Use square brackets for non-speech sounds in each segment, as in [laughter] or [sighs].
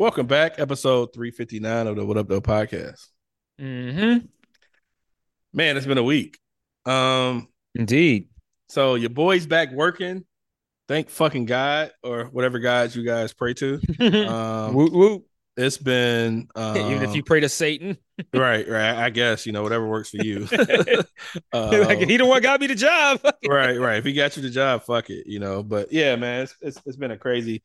Welcome back, episode 359 of the What Up, Though podcast. Mm-hmm. Man, it's been a week. Um, Indeed. so your boy's back working. Thank fucking God or whatever gods you guys pray to. [laughs] Um, woot woot. it's been um, [laughs] Even if you pray to Satan, [laughs] right, right. I guess you know whatever works for you. like, Um, he the one got me the job. right, right. If he got you the job, fuck it, you know. But yeah, man, it's it's, it's been a crazy,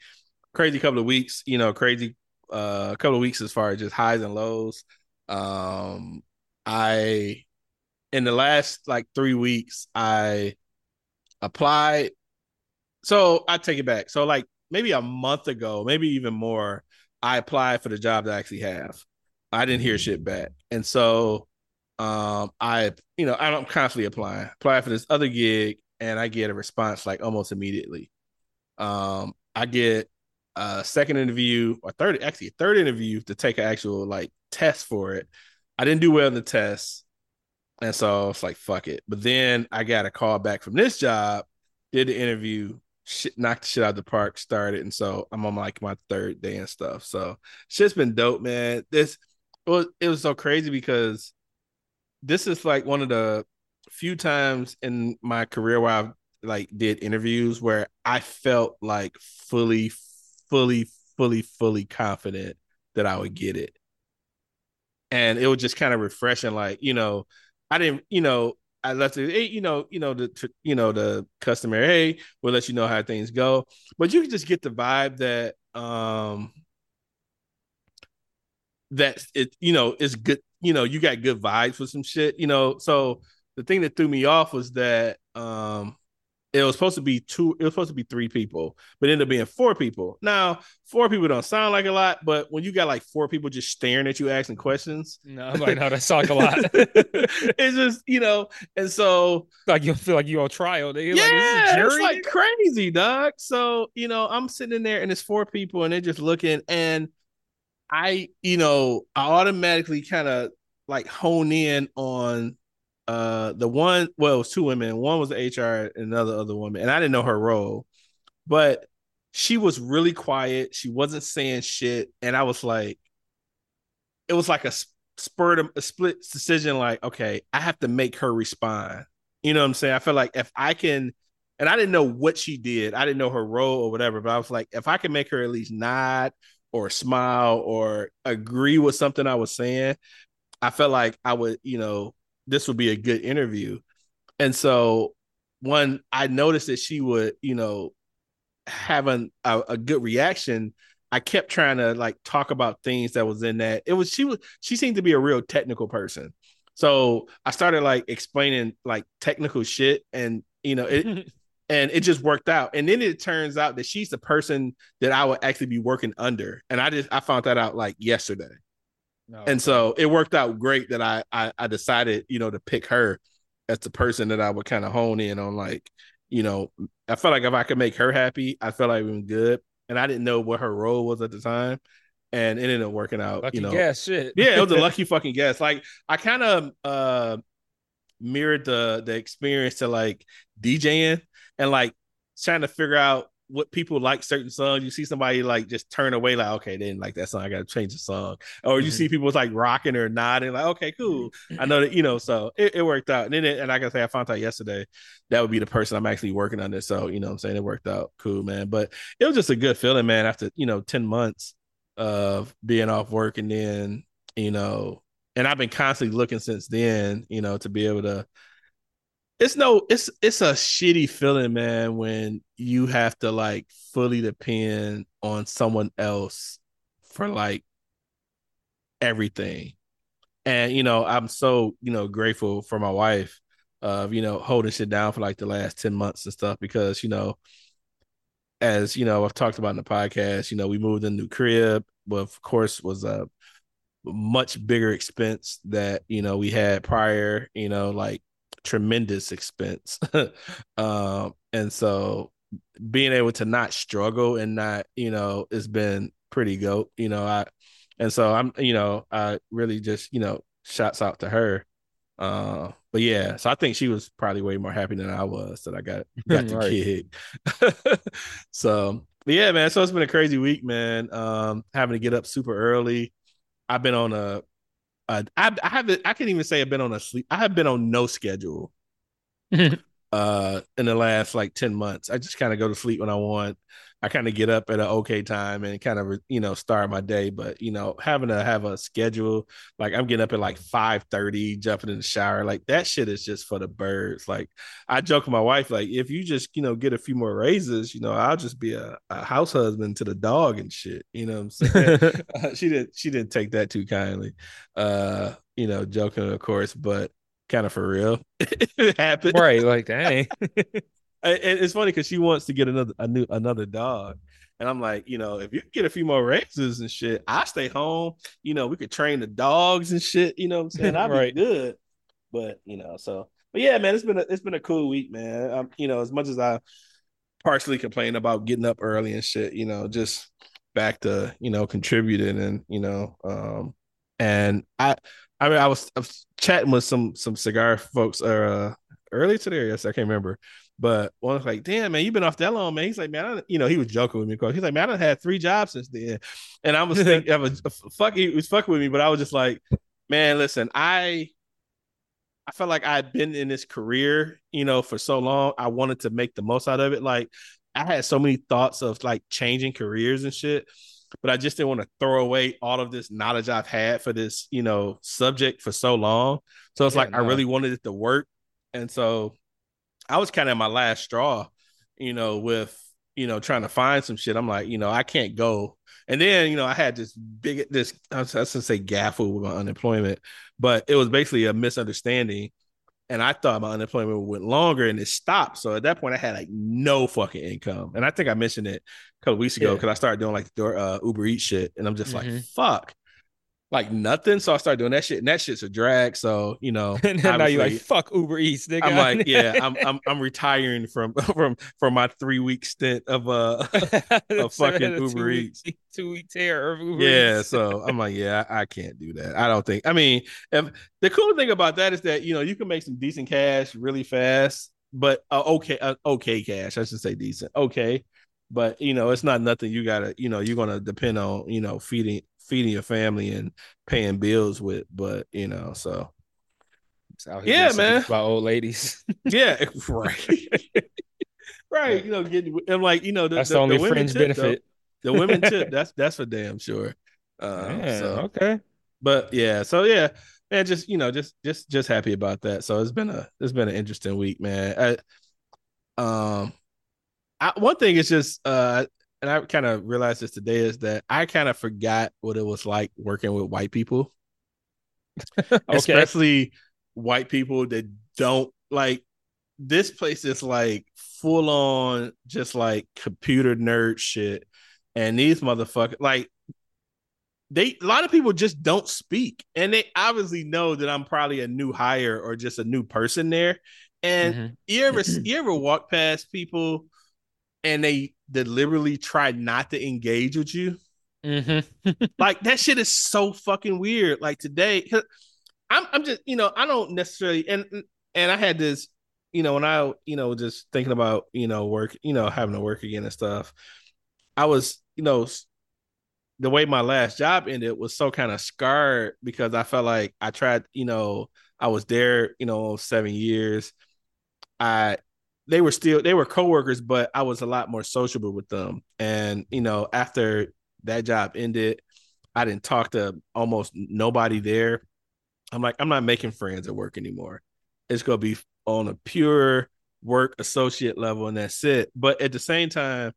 crazy couple of weeks. You know, crazy uh a couple of weeks as far as just highs and lows. Um, I in the last like three weeks, I applied. So I take it back. So like maybe a month ago, maybe even more, I applied for the job that I actually have. I didn't hear shit back, and so um I you know I'm constantly applying. Apply for this other gig, and I get a response like almost immediately. Um, I get a second interview or third, actually third interview to take an actual like test for it. I didn't do well in the test, and so it's like fuck it. But then I got a call back from this job, did the interview, shit, knocked the shit out of the park, started, and so I'm on like my third day and stuff. So shit's been dope, man. This it was it was so crazy because this is like one of the few times in my career where I've like did interviews where I felt like fully, fully, fully, fully confident that I would get it. And it was just kind of refreshing, like, you know, I didn't, you know, I left it, hey, you know, you know, the you know, the customary, hey, we'll let you know how things go. But you can just get the vibe that um that it, you know, it's good, you know, you got good vibes for some shit, you know. So the thing that threw me off was that um it was supposed to be two it was supposed to be three people but ended up being four people now four people don't sound like a lot but when you got like four people just staring at you asking questions no, I'm like, no, that sounds like a [laughs] lot. it's just you know and so like you feel like you on trial. They yeah like, it's like crazy dog so you know i'm sitting in there and it's four people and they're just looking and i you know i automatically kind of like hone in on uh the one well it was two women. One was hr and another other woman. And i didn't know her role but she was really quiet. She wasn't saying shit. And i was like it was like a spurt a split decision like okay i have to make her respond. You know what i'm saying? I feel like if i can and i didn't know what she did. I didn't know her role or whatever but i was like if i can make her at least nod or smile or agree with something i was saying i felt like i would you know this would be a good interview. And so when I noticed that she would, you know, having a, a good reaction, I kept trying to like talk about things that was in that. It was she was she seemed to be a real technical person. So I started like explaining like technical shit and you know it [laughs] and it just worked out. And then it turns out that she's the person that I would actually be working under. And I just I found that out like yesterday. No, And so it worked out great that I, I I decided, you know, to pick her as the person that I would kind of hone in on. Like, you know, I felt like if I could make her happy, I felt like it was good. And I didn't know what her role was at the time. And it ended up working out, lucky you know. guess, shit. Yeah, it was a [laughs] lucky fucking guess. Like I kind of uh mirrored the the experience to like DJing and like trying to figure out what people like certain songs. You see somebody like just turn away, like, okay, they didn't like that song. I gotta change the song. Or you Mhm. see people like rocking or nodding, like, okay, cool. I know that, you know, so it, it worked out. And then it, and like I say, I found out yesterday that would be the person I'm actually working on this. So, you know I'm saying? It worked out cool, man. But it was just a good feeling, man, after, you know, 10 months of being off work and then, you know, and I've been constantly looking since then, you know, to be able to it's no it's it's a shitty feeling, man, when you have to like fully depend on someone else for like everything. And you know, I'm so, you know, grateful for my wife of, you know, holding shit down for like the last 10 months and stuff because, you know, as you know, I've talked about in the podcast, you know, we moved in new crib, but of course was a much bigger expense that you know we had prior. You know, like tremendous expense. [laughs] um, and so being able to not struggle and not, you know, it's been pretty go. You know, I and so I'm, you know, I really just, you know, shouts out to her. Uh, but yeah, so I think she was probably way more happy than I was that I got [laughs] got the kid. [laughs] so but yeah, man. So it's been a crazy week, man. Um, having to get up super early. I've been on a, a I, I haven't. I can't even say I've been on a sleep. I have been on no schedule. [laughs] uh, in the last like ten months, I just kind of go to sleep when I want. I kind of get up at an okay time and kind of you know start my day. But you know, having to have a schedule, like I'm getting up at like five thirty, jumping in the shower, like that shit is just for the birds. Like I joke with my wife, like if you just you know get a few more raises, you know, I'll just be a, a house husband to the dog and shit. You know what I'm saying? [laughs] Uh, she didn't she didn't take that too kindly. Uh, you know, joking of course, but kind of for real. [laughs] it happened. right. Like, dang. [laughs] It's funny because she wants to get another a new another dog. And I'm like, you know, if you get a few more raises and shit, I stay home. You know, we could train the dogs and shit. You know what I'm [laughs] saying? I'd Right. be good. But you know, so but yeah, man, it's been a it's been a cool week, man. Um, you know, as much as I partially complain about getting up early and shit, you know, just back to you know contributing and you know, um, and I, I mean, I was, I was chatting with some some cigar folks uh early today. Yes, I can't remember. But one was like, "Damn, man, you've been off that long, man." He's like, "Man, I, done-" you know, he was joking with me because he's like, "Man, I done had three jobs since then," and I was [laughs] thinking, I was uh, fuck, he was fucking with me, but I was just like, "Man, listen, I." I felt like I had been in this career, you know, for so long. I wanted to make the most out of it. Like I had so many thoughts of like changing careers and shit, but I just didn't want to throw away all of this knowledge I've had for this, you know, subject for so long. So it's Yeah, like I really wanted it to work. And so I was kind of at my last straw, you know, with, you know, trying to find some shit. I'm like, you know, I can't go. And then, you know, I had this big, this, I was, I was gonna say gaffle with my unemployment, but it was basically a misunderstanding. And I thought my unemployment went longer and it stopped. So at that point, I had like no fucking income. And I think I mentioned it a couple weeks ago Yeah. because I started doing like door, uh, Uber Eats shit. And I'm just like, Mhm. fuck, like nothing. So I started doing that shit. And that shit's a drag. So, you know, [laughs] and now you're like, fuck Uber Eats, nigga. I'm like, yeah, [laughs] I'm I'm I'm retiring from [laughs] from from my three week stint of uh a fucking Uber Eats. Two week tear of Uber yeah, Eats. so I'm like, yeah, I, I can't do that. I don't think. I mean, if the cool thing about that is that you know you can make some decent cash really fast, but uh, okay, uh, okay cash. I should say decent, okay, but you know it's not nothing you gotta. You know you're gonna depend on you know feeding feeding your family and paying bills with, but you know so Just out here Yeah, man. By old ladies. [laughs] yeah, [laughs] right. Right, you know, getting and like you know, the, That's the, the only fringe tip, though. benefit. The women tip. [laughs] That's that's for damn sure. Um, Man, so, okay. but yeah, so yeah, man, just you know, just just just happy about that. So it's been a it's been an interesting week, man. I, um, I, one thing is just uh, and I kind of realized this today is that I kind of forgot what it was like working with white people, [laughs] Okay. especially white people that don't like. This place is like full on, just like computer nerd shit, and these motherfuckers like they a lot of people just don't speak and they obviously know that i'm probably a new hire or just a new person there and Mhm. you ever [clears throat] you ever walk past people and they deliberately try not to engage with you? Mhm. [laughs] like that shit is so fucking weird. Like today, i'm i'm just you know i don't necessarily and and i had this you know when i you know just thinking about you know work you know having to work again and stuff i was you know the way my last job ended was so kind of scarred because i felt like i tried you know i was there you know seven years. I they were still they were coworkers but i was a lot more sociable with them. And you know after that job ended i didn't talk to almost nobody there. I'm like i'm not making friends at work anymore. It's to be on a pure work associate level and that's it. But at the same time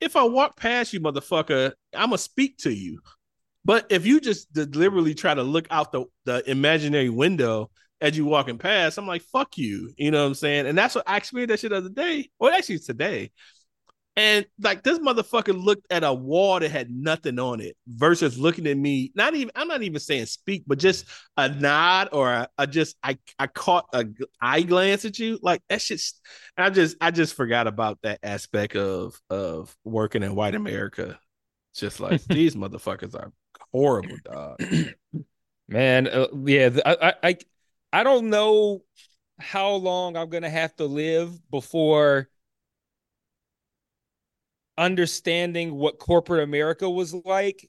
if i walk past you motherfucker i'm gonna speak to you. But if you just deliberately try to look out the, the imaginary window as you walking past, I'm like, fuck you. You know what I'm saying? And that's what I experienced that shit the other day. Well, actually today. And like this motherfucker looked at a wall that had nothing on it versus looking at me. Not even I'm not even saying speak, but just a nod or a, a just I I caught a eye glance at you. Like that shit. I just I just forgot about that aspect of of working in white America. Just like [laughs] these motherfuckers are horrible, dog. [clears throat] Man, uh, yeah, I, I, I, don't know how long I'm gonna have to live before understanding what corporate America was like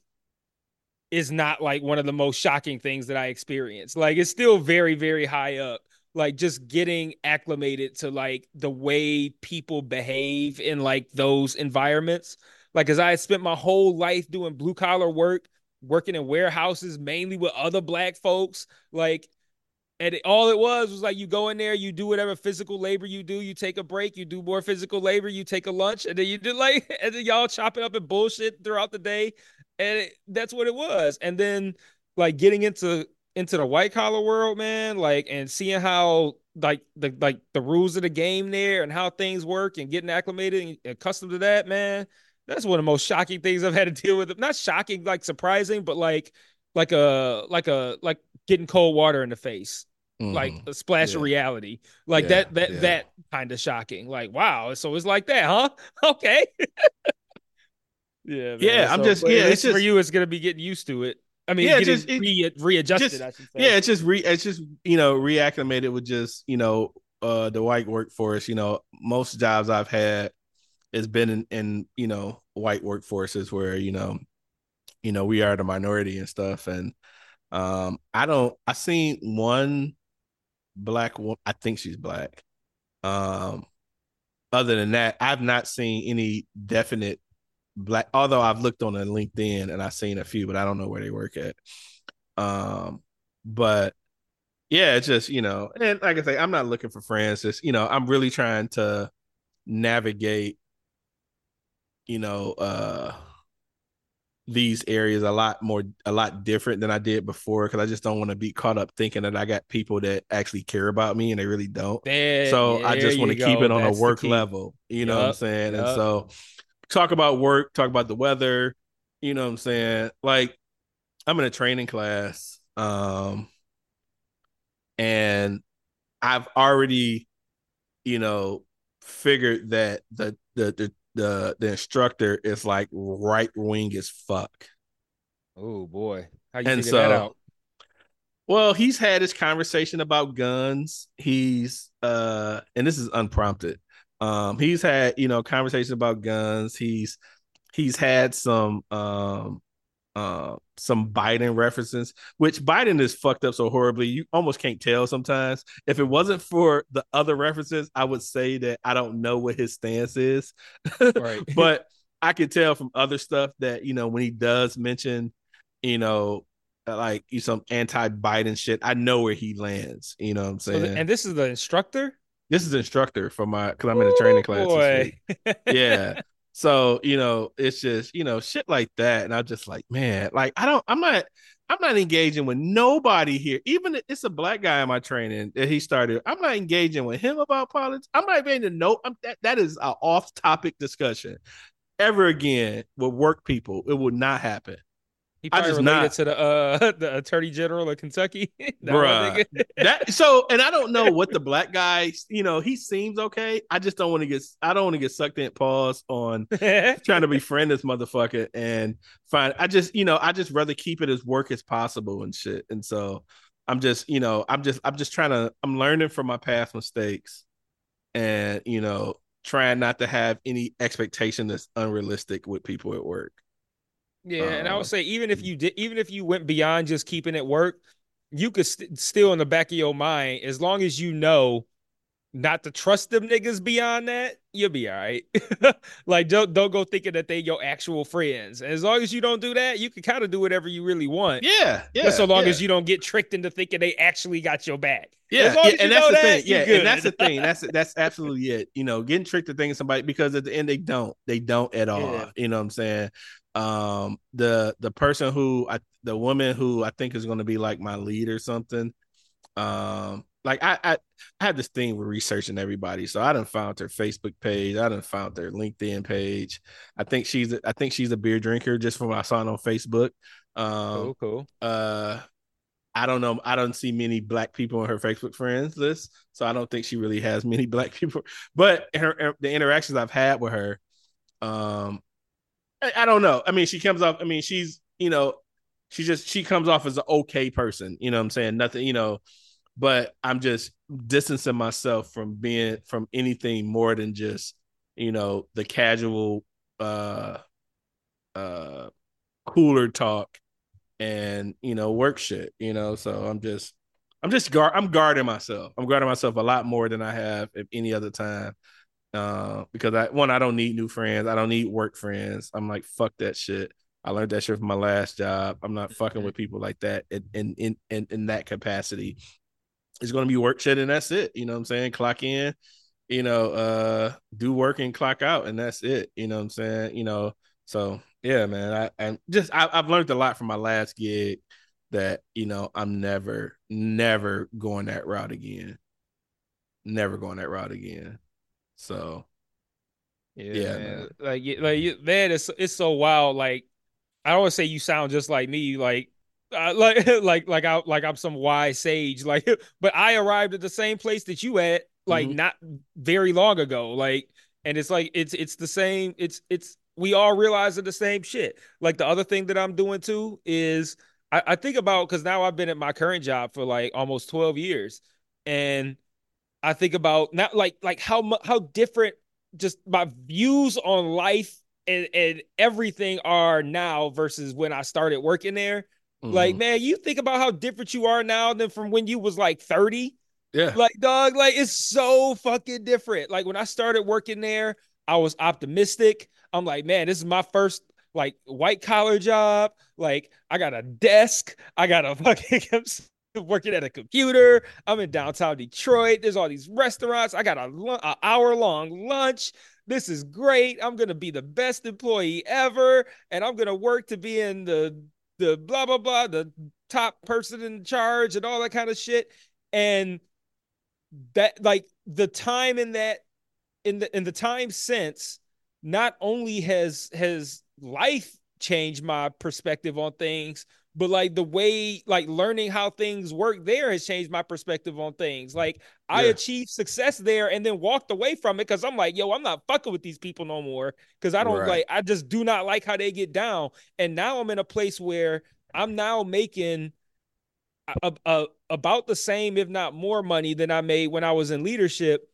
is not like one of the most shocking things that I experienced. Like it's still very, very high up. Like just getting acclimated to like the way people behave in like those environments. Like, as I spent my whole life doing blue collar work, working in warehouses, mainly with other black folks. Like, and it, all it was was like you go in there, you do whatever physical labor you do, you take a break, you do more physical labor, you take a lunch, and then you do [laughs] like, and then y'all chop it up and bullshit throughout the day, and it, that's what it was. And then like getting into into the white collar world, man, like and seeing how like the like the rules of the game there and how things work and getting acclimated and accustomed to that, man. That's one of the most shocking things I've had to deal with. Not shocking, like surprising, but like like a like a like getting cold water in the face like Mhm. a splash of reality like Yeah, that that yeah. that kind of shocking like wow so it's like that huh [laughs] okay [laughs] yeah man. Yeah, I'm just- yeah, at it's least for you it's gonna be getting used to it i mean Yeah, getting just- it- re- readjusted just- i should say Yeah, it's just re it's just you know reacclimated with just you know uh the white workforce. You know, most jobs I've had has been in, in you know white workforces where you know you know we are the minority and stuff. And um I don't I seen one black woman. I think she's black. Um, other than that, I've not seen any definite black. Although I've looked on a LinkedIn and I've seen a few, but I don't know where they work at. Um, but yeah, it's just you know, and like I say, I'm not looking for friends. Just you know, I'm really trying to navigate, you know, uh these areas a lot more a lot different than I did before because I just don't want to be caught up thinking that I got people that actually care about me and they really don't. There- So I just want to keep it on That's a work level. You know what I'm saying? And so talk about work, talk about the weather, you know what I'm saying? Like I'm in a training class. Um and I've already, you know, figured that the the the the, the instructor is like right wing as fuck. oh boy how you And figure that so- out Well, he's had his conversation about guns. He's uh and this is unprompted. Um he's had, you know, conversation about guns. He's he's had some um uh some Biden references, which Biden is fucked up so horribly you almost can't tell sometimes. If it wasn't for the other references, I would say that I don't know what his stance is. Right. [laughs] but I can tell from other stuff that, you know, when he does mention, you know, like some anti-Biden shit, I know where he lands. You know what I'm So saying? th- and this is the instructor this is instructor for my because I'm in a training Ooh, class. Yeah. [laughs] So, you know, it's just, you know, shit like that. And I'm just like, man, like I don't I'm not I'm not engaging with nobody here. Even it's a black guy in my training that he started. I'm not engaging with him about politics. I'm not even to know I'm, that that is an off-topic discussion. Ever again with work people, it will not happen. He I probably just related not- to the uh [laughs] the attorney general of kentucky [laughs] That Bruh. that so and I don't know what the black guy, you know, he seems okay. I just don't want to get I don't want to get sucked in pause on [laughs] trying to befriend this motherfucker and find I just, you know, I just rather keep it as work as possible and shit. And so I'm just, you know, I'm just I'm just trying to I'm learning from my past mistakes and, you know, trying not to have any expectation that's unrealistic with people at work. Yeah, and I Uh, would say even if you did, even if you went beyond just keeping it work, you could st- still in the back of your mind, as long as you know not to trust them niggas beyond that, you'll be all right. [laughs] like don't don't go thinking that they your actual friends. As long as you don't do that, you can kind of do whatever you really want. Yeah, yeah. Just so long yeah. as you don't get tricked into thinking they actually got your back. Yeah, yeah, and that's the that, thing. Yeah, and that's the thing. That's [laughs] that's absolutely it. You know, getting tricked to thinking somebody because at the end they don't. They don't at all. Yeah. You know what I'm saying? Um, the the person who I the woman who I think is going to be like my lead or something. Um, like I, I, I had this thing with researching everybody, so I didn't found her Facebook page, I didn't found their LinkedIn page. I think she's, I think she's a beer drinker, just from what I saw on Facebook. Um, cool, cool. Uh, I don't know. I don't see many black people on her Facebook friends list, so I don't think she really has many [laughs] black people. But her, her the interactions I've had with her, um, I, don't know. I mean, she comes off. I mean, she's you know, she just she comes off as an okay person. You know, what I'm saying nothing. You know, but I'm just distancing myself from being from anything more than just you know the casual, uh, uh, cooler talk and you know work shit you know so i'm just i'm just guard i'm guarding myself i'm guarding myself a lot more than i have at any other time uh, because i one i don't need new friends. I don't need work friends. I'm like fuck that shit. I learned that shit from my last job. I'm not fucking with people like that in in in, in that capacity. It's going to be work shit and that's it. You know what i'm saying? Clock in you know uh do work and clock out and that's it. You know what i'm saying? You know so yeah, man. I and just I, have learned a lot from my last gig that you know I'm never, never going that route again. Never going that route again. So yeah, yeah man. like like man, it's it's so wild. Like I always say, you sound just like me. Like uh, [laughs] like like like I like I'm some wise sage. [laughs] Like, but I arrived at the same place that you at like mm-hmm. not very long ago. Like, and it's like it's it's the same. It's it's we all realizing the same shit. Like the other thing that I'm doing too is I, I think about because now I've been at my current job for like almost 12 years, and I think about not like like how how different just my views on life and, and everything are now versus when I started working there. Mm-hmm. Like, man, you think about how different you are now than from when you was like 30. Yeah. Like, dog, like it's so fucking different. Like when I started working there, I was optimistic. I'm like, man, this is my first like white collar job. Like, I got a desk. I got a [laughs] fucking [laughs] working at a computer. I'm in downtown Detroit. There's all these restaurants. I got a, hour long lunch. This is great. I'm gonna be the best employee ever, and I'm gonna work to be in the the blah blah blah, the top person in charge, and all that kind of shit. And that like the time in that in the in the time since not only has has life changed my perspective on things but like the way like learning how things work there has changed my perspective on things like yeah. i achieved success there and then walked away from it because i'm like yo i'm not fucking with these people no more because i don't right. like i just do not like how they get down and now i'm in a place where i'm now making a, a, about the same if not more money than i made when i was in leadership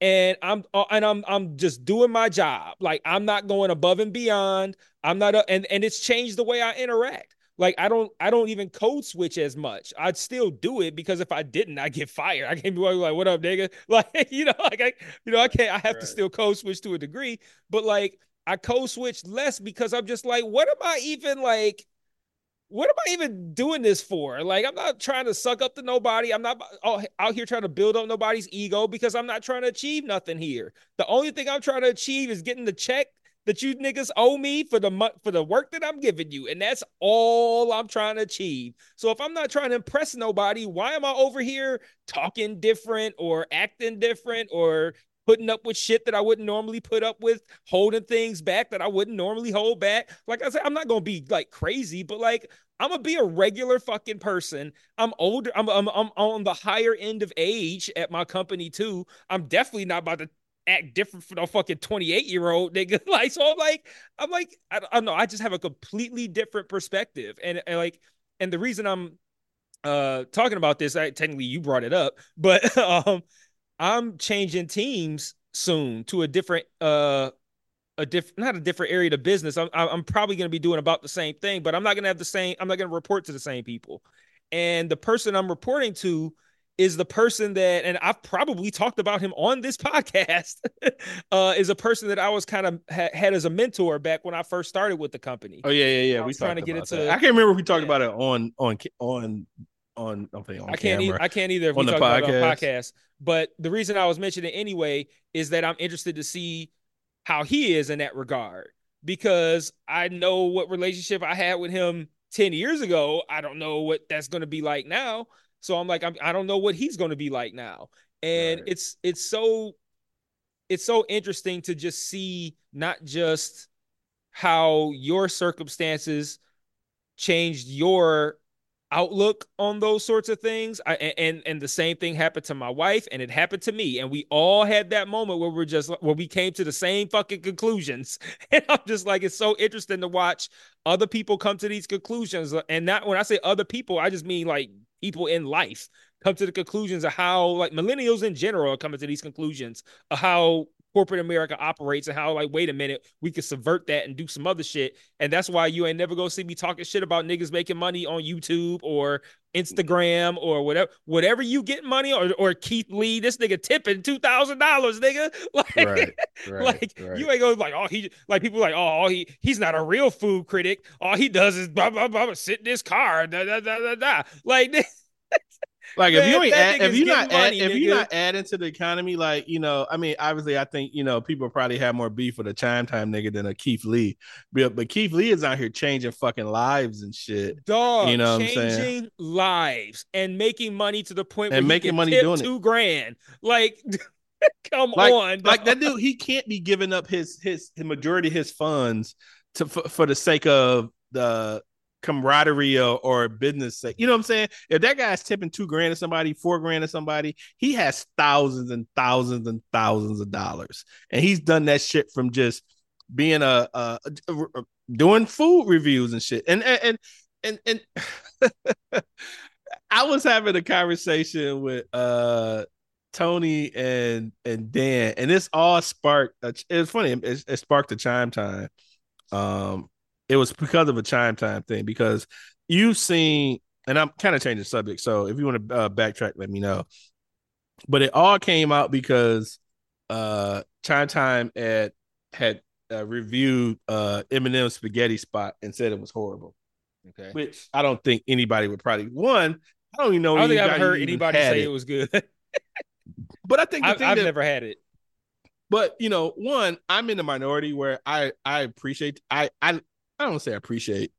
and I'm uh, and I'm I'm just doing my job. Like I'm not going above and beyond. I'm not a, and and it's changed the way I interact. Like I don't I don't even code switch as much. I'd still do it because if I didn't, I get fired. I can't be like, "What up, nigga?" [laughs] Like you know, like I you know I can't. I have right. to still code switch to a degree, but like I code switch less because I'm just like, what am I even like? what am I even doing this for? Like, I'm not trying to suck up to nobody. I'm not oh, out here trying to build up nobody's ego because I'm not trying to achieve nothing here. The only thing I'm trying to achieve is getting the check that you niggas owe me for the for the work that I'm giving you, and that's all I'm trying to achieve. So if I'm not trying to impress nobody, why am I over here talking different or acting different or putting up with shit that I wouldn't normally put up with, holding things back that I wouldn't normally hold back. Like I said, I'm not gonna be like crazy, but like I'm gonna be a regular fucking person. I'm older. I'm, I'm I'm on the higher end of age at my company too. I'm definitely not about to act different from a fucking 28 year old nigga. [laughs] Like so, I'm like I'm like I, don't know. I just have a completely different perspective, and, and like and the reason I'm uh talking about this, I technically you brought it up, [laughs] but um I'm changing teams soon to a different uh a different not a different area of business. I'm I'm probably going to be doing about the same thing, but I'm not going to have the same I'm not going to report to the same people. And the person I'm reporting to is the person that and I've probably talked about him on this [laughs] podcast [laughs] uh is a person that I was kind of ha- had as a mentor back when I first started with the company. Oh yeah, yeah, yeah. We trying to get into that. I can't remember if we talked yeah. about it on on on on okay on I can't I can't either if on we the podcast. About on podcast. But the reason I was mentioning anyway is that I'm interested to see how he is in that regard because I know what relationship I had with him 10 years ago. I don't know what that's going to be like now. So I'm like, I'm, I don't know what he's going to be like now. And Right. it's it's so it's so interesting to just see not just how your circumstances changed your outlook on those sorts of things. I, and and the same thing happened to my wife, and it happened to me, and we all had that moment where we're just where we came to the same fucking conclusions. [laughs] And I'm just like, it's so interesting to watch other people come to these conclusions, and not when I say other people, I just mean like people in life come to the conclusions of how like millennials in general are coming to these conclusions of how corporate America operates and how like wait a minute we could subvert that and do some other shit. And that's why you ain't never gonna see me talking shit about niggas making money on YouTube or Instagram or whatever whatever you get money or or Keith Lee this nigga tipping two thousand dollars nigga. [laughs] Like Right, [laughs] right, like right. you ain't gonna like oh he like people like oh he he's not a real food critic. All he does is blah blah blah sit in this car da da da da da. Like [laughs] Like if you ain't add, if you not getting add, if you not adding to the economy, like you know, I mean, obviously, I think you know people probably have more beef with a Chimetime nigga than a Keith Lee, but but Keith Lee is out here changing fucking lives and shit. Dog, You know what I'm saying? changing lives and making money to the point And where making money doing it. two grand. [laughs] Like, [laughs] come Like- on, Like that dude, he can't be giving up his his, his majority of his funds to for, for the sake of the camaraderie or, or business. You know what I'm saying? If that guy's tipping two grand to somebody, four grand to somebody, he has thousands and thousands and thousands of dollars, and he's done that shit from just being a, a, a- a- doing food reviews and shit. And and and and, and [laughs] I was having a conversation with uh Tony and and Dan, and this all sparked. A, it was funny. It, it sparked the Chimetime. Um, it was because of a Chimetime thing because you've seen, and I'm kind of changing the subject. So if you want to uh, backtrack, let me know. But it all came out because uh Chimetime had had uh, reviewed uh Eminem spaghetti spot and said it was horrible, Okay. which I don't think anybody would probably one. I don't even know. I don't think I've heard anybody say it was good. [laughs] But I think the I've, thing I've that never had it. but you know, one, I'm in the minority where I I appreciate I I I don't say I appreciate.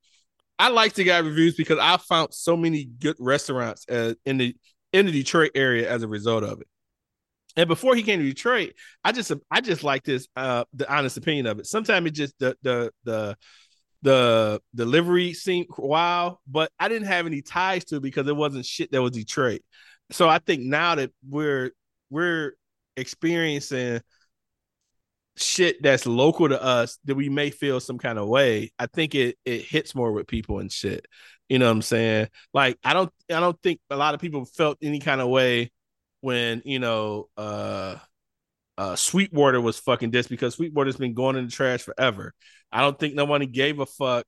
I like to get reviews because I found so many good restaurants uh, in the in the Detroit area as a result of it. And before he came to Detroit, I just I just like this uh the honest opinion of it. Sometimes it just the the the the delivery seemed wild, but I didn't have any ties to it because it wasn't shit that was Detroit. So I think now that we're we're experiencing shit that's local to us that we may feel some kind of way i think it it hits more with people and shit you know what i'm saying like i don't i don't think a lot of people felt any kind of way when you know uh uh sweetwater was fucking this because sweetwater's been going in the trash forever i don't think nobody gave a fuck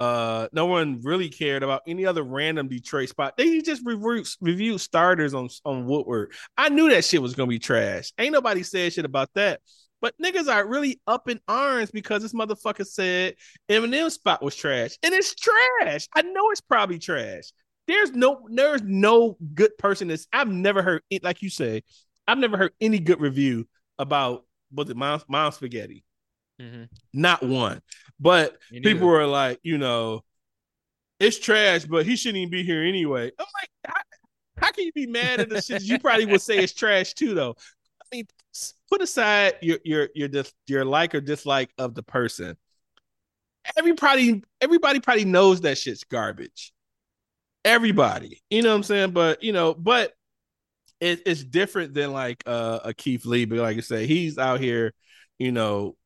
uh, no one really cared about any other random Detroit spot. They just reviewed reviewed starters on on Woodward. I knew that shit was gonna be trash. Ain't nobody said shit about that. But niggas are really up in arms because this motherfucker said Eminem's spot was trash, and it's trash. I know it's probably trash. There's no there's no good person that's I've never heard it like you say. I've never heard any good review about was it mom, mom spaghetti. Mhm. Not one. But people were like, you know, it's trash, but he shouldn't even be here anyway. I'm like, how, how can you be mad at the shit? You probably would say it's [laughs] trash too, though. I mean, put aside your your your dis, your like or dislike of the person. Everybody, everybody probably knows that shit's garbage. Everybody, you know what I'm saying? But you know, but it, it's different than like uh, a Keith Lee. But like I say, he's out here, you know.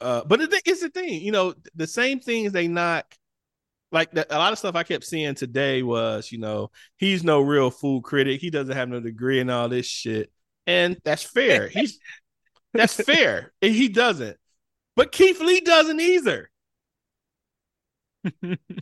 Uh, but thing is the thing, you know, the same things they knock. Like the, a lot of stuff I kept seeing today was, you know, he's no real food critic. He doesn't have no degree and all this shit, and that's fair. [laughs] He's that's fair. And He doesn't, but Keith Lee doesn't either.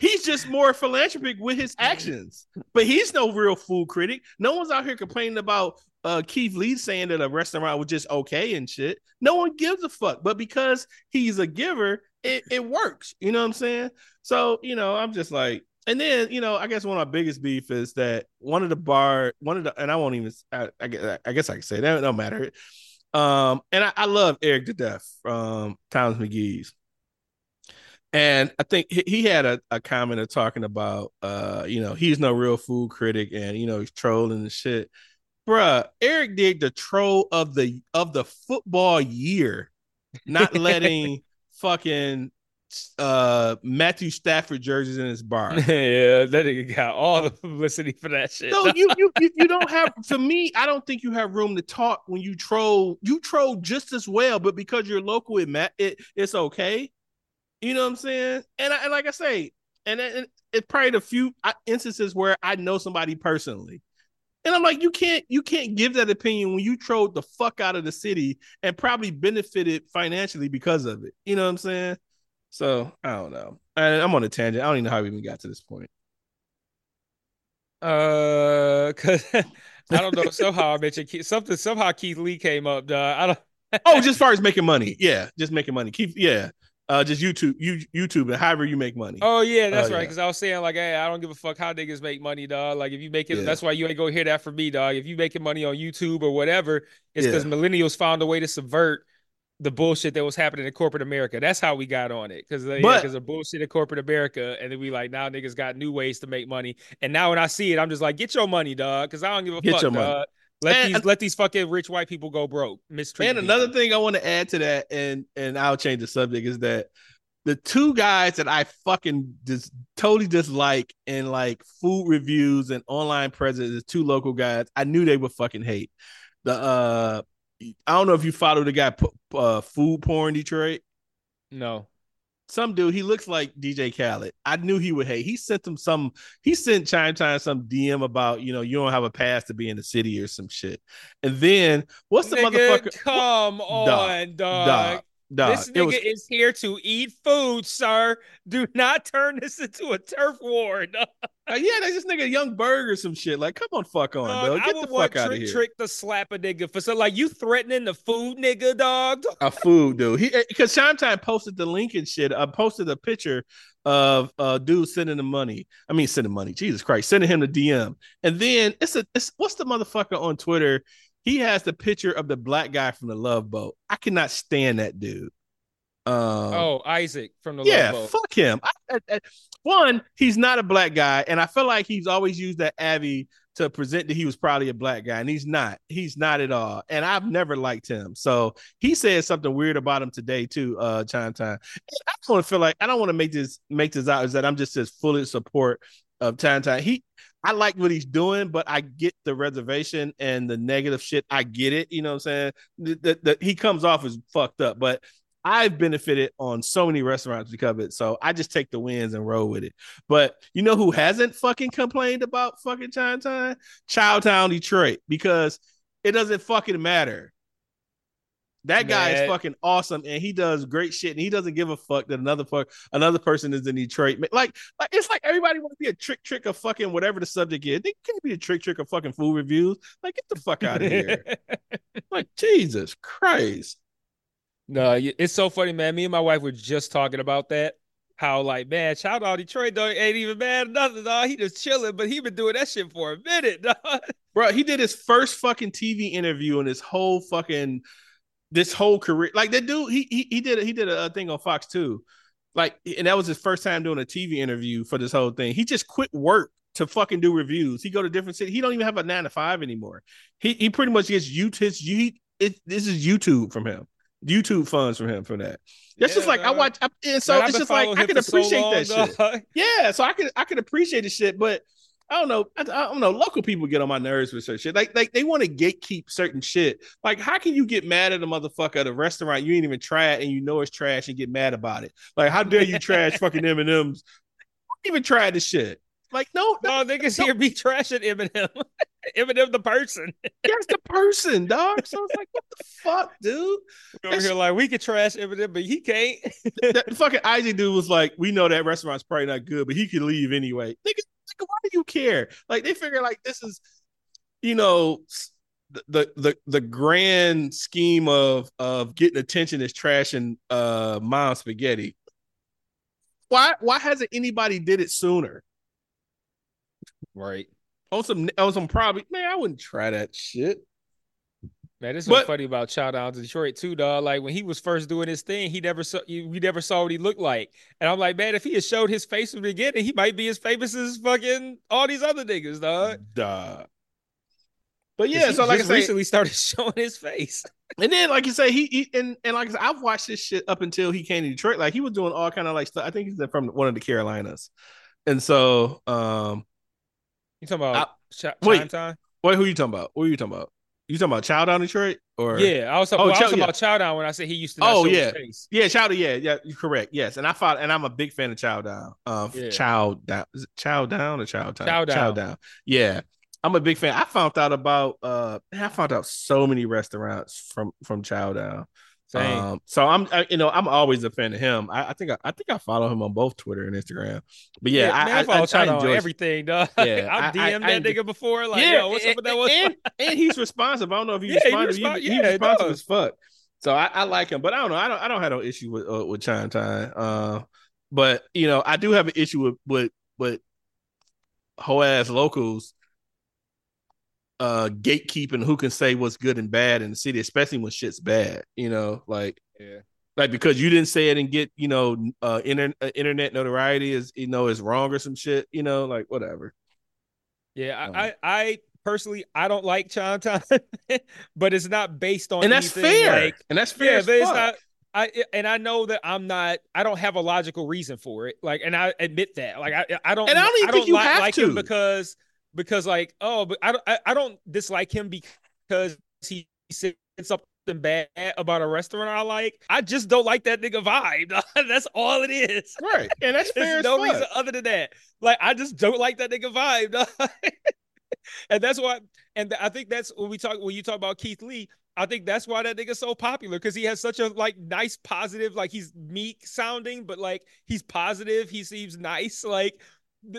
He's just more philanthropic with his actions, but he's no real food critic. No one's out here complaining about uh, Keith Lee saying that a restaurant was just okay and shit. No one gives a fuck, but because he's a giver, it, it works. You know what I'm saying? So you know, I'm just like, and then you know, I guess one of my biggest beef is that one of the bar, one of the, and I won't even, I, I guess, I guess I can say that it don't matter. Um, and I, I love Eric to death from Towns McGee's. And I think he, he had a, a comment of talking about, uh, you know, he's no real food critic, and you know he's trolling and shit. Bruh, Eric did the troll of the of the football year, not [laughs] letting fucking uh Matthew Stafford jerseys in his bar. [laughs] yeah, that nigga got all the publicity for that shit. No, you, you you don't have [laughs] to me, I don't think you have room to talk when you troll. You troll just as well, but because you're local, it it it's okay. You know what I'm saying? And, I, and like I say, and, and it's probably the few instances where I know somebody personally. And I'm like, you can't you can't give that opinion when you trolled the fuck out of the city and probably benefited financially because of it. You know what I'm saying? So I don't know. And I'm on a tangent. I don't even know how we even got to this point. Uh, cause [laughs] I don't know. Somehow I [laughs] mentioned Keith, something. Somehow Keith Lee came up. Dog. I don't. [laughs] oh, just far as making money, yeah, just making money. Keith, yeah, uh, just YouTube, you YouTube, and however you make money. Oh yeah, that's uh, right. Because yeah. I was saying like, hey, I don't give a fuck how niggas make money, dog. Like if you make it, yeah. that's why you ain't gonna hear that from me, dog. If you making money on YouTube or whatever, it's because yeah. millennials found a way to subvert the bullshit that was happening in corporate America. That's how we got on it because because yeah, of bullshit in corporate America, and then we like now niggas got new ways to make money. And now when I see it, I'm just like, get your money, dog, because I don't give a get fuck, dog. Money. Let and, these let these fucking rich white people go broke. Mistreat. And another thing I want to add to that, and and I'll change the subject, is that the two guys that I fucking just totally dislike in like food reviews and online presence is two local guys. I knew they would fucking hate. The uh I don't know if you follow the guy uh, food porn Detroit. No. Some dude, he looks like DJ Khaled. I knew he would hate. He sent him some. He sent Chimetime some DM about you know you don't have a pass to be in the city or some shit. And then what's the Nigga, motherfucker? Come on, dog. dog. Dog, this nigga was... is here to eat food, sir. Do not turn this into a turf war. Uh, yeah, that's just nigga Young Berg or some shit. Like, come on, fuck on, bro. Get I the fuck out of here. Trick to slap a nigga for so like you threatening the food nigga, dog. A food dude. He because eh, Time posted the link and shit. I uh, posted a picture of uh dude sending the money. I mean, sending money. Jesus Christ, sending him the DM. And then it's a it's what's the motherfucker on Twitter? He has the picture of the black guy from the Love Boat. I cannot stand that dude. Um, oh, Isaac from the yeah, Love Boat. fuck him. I, I, I, one, he's not a black guy, and I feel like he's always used that Abby to present that he was probably a black guy, and he's not. He's not at all. And I've never liked him. So he said something weird about him today too, uh, Chimetime. I just want to feel like I don't want to make this make this out is that I'm just as fully support of Chimetime. He I like what he's doing, but I get the reservation and the negative shit. I get it. You know what I'm saying? That he comes off as fucked up, but I've benefited on so many restaurants because of it. So I just take the wins and roll with it. But you know who hasn't fucking complained about fucking Chinatown? Childtown, Detroit, because it doesn't fucking matter. That guy is fucking awesome, and he does great shit, and he doesn't give a fuck that another fuck another person is in Detroit. Like, like it's like everybody want to be a trick trick of fucking whatever the subject is. They can't be a trick trick of fucking food reviews. Like, get the fuck out of here. [laughs] like, Jesus Christ. No, it's so funny, man. Me and my wife were just talking about that. How like, man, shout out Detroit dog ain't even mad nothing, dog. He just chilling, but he been doing that shit for a minute, [laughs] dog. Bro, he did his first fucking TV interview in his whole fucking this whole career. Like that dude, he he, he did he did a, uh, thing on Fox 2. Like, and that was his first time doing a TV interview for this whole thing. He just quit work to fucking do reviews. He go to different cities. He don't even have a nine to five anymore. He he pretty much gets you his he, it, this is YouTube from him. YouTube funds from him for that. That's yeah, just like I watch, I, and so it's just like I can appreciate so long, that dog. shit. [laughs] Yeah, so I can I can appreciate the shit, but I don't know. I, I, don't know. Local people get on my nerves with certain shit. Like, like they want to gatekeep certain shit. Like, how can you get mad at a motherfucker at a restaurant you ain't even try it and you know it's trash and get mad about it? Like, how dare you trash [laughs] fucking Eminem's? Even try the shit. Like, no, no, no niggas no. here be trashing Eminem. [laughs] Eminem the person. That's the person, dog. So it's like, what the fuck, dude? We over here like we could trash Eminem, but he can't. that fucking IG dude was like, we know that restaurant's probably not good, but he could leave anyway. Nigga, nigga, why do you care? Like they figure like this is, you know, the the the grand scheme of of getting attention is trashing uh mom spaghetti. Why why hasn't anybody did it sooner? Right. On some on some probably man, I wouldn't try that shit. Man, this is what's funny about Chow Down Detroit too, dog. Like when he was first doing his thing, he never saw you- we never saw what he looked like. And I'm like, man, if he had showed his face from the beginning, he might be as famous as fucking all these other niggas, dog. Duh. But yeah, so like I say, recently started [laughs] showing his face. and then like you say, he, he and and like I said, I've watched this shit up until he came to Detroit. Like he was doing all kind of like stuff. I think he's from one of the Carolinas, and so um, You talking about Ch- wait. Time? wait, who you talking about? What are you talking about? You talking about Child Down Detroit or Yeah, I was talking, Oh, well, I was talking yeah. about Child Down when I said he used to Oh, show yeah. his face. Yeah, Child, yeah, yeah, you're correct. Yes, and I thought, and I'm a big fan of Child Down. Um, Yeah. Child Down, is it Child Down or Child Down? Chow Down. Child Down. Yeah, I'm a big fan. I found out about, uh, I found out so many restaurants from from Child Down. Um, so I'm, I, you know, I'm always a fan of him. I, I think, I, I think I follow him on both Twitter and Instagram. But yeah, I, man, I, I, follow I, Chow I Down on enjoy. everything, dog. Yeah, [laughs] I- I I- DM'd I that nigga before. Like, yeah, yo, what's and, up with that one? and, [laughs] and he's responsive. I don't know if he Yeah, he responded. respond- he, yeah, he's responsive as fuck. So I, I like him, but I don't know. I don't. I don't have no issue with uh, with Chimetime. Uh, but you know, I do have an issue with with with whole ass locals. Uh, gatekeeping who can say what's good and bad in the city, especially when shit's bad. You know, like Yeah. like because you didn't say it and get you know uh, inter- uh internet notoriety is you know is wrong or some shit. You know, like whatever. Yeah, Um, I, I, I personally I don't like Chimetime, [laughs] but it's not based on And that's anything fair. Like, and that's fair. yeah, but it's not. I and I know that I'm not. I don't have a logical reason for it. Like, and I admit that. Like, I I don't. And I don't even think you li- have like to. because because like oh, but I don't I, I don't dislike him because he said something bad about a restaurant I like. I just don't like that nigga vibe. [laughs] That's all it is. right, [laughs] and that's fair. No reason other than that. Like I just don't like that nigga vibe. [laughs] and that's why. And I think that's when we talk when you talk about Keith Lee. I think that's why that nigga's so popular because he has such a like nice, positive, like he's meek sounding, but like he's positive. He seems nice. Like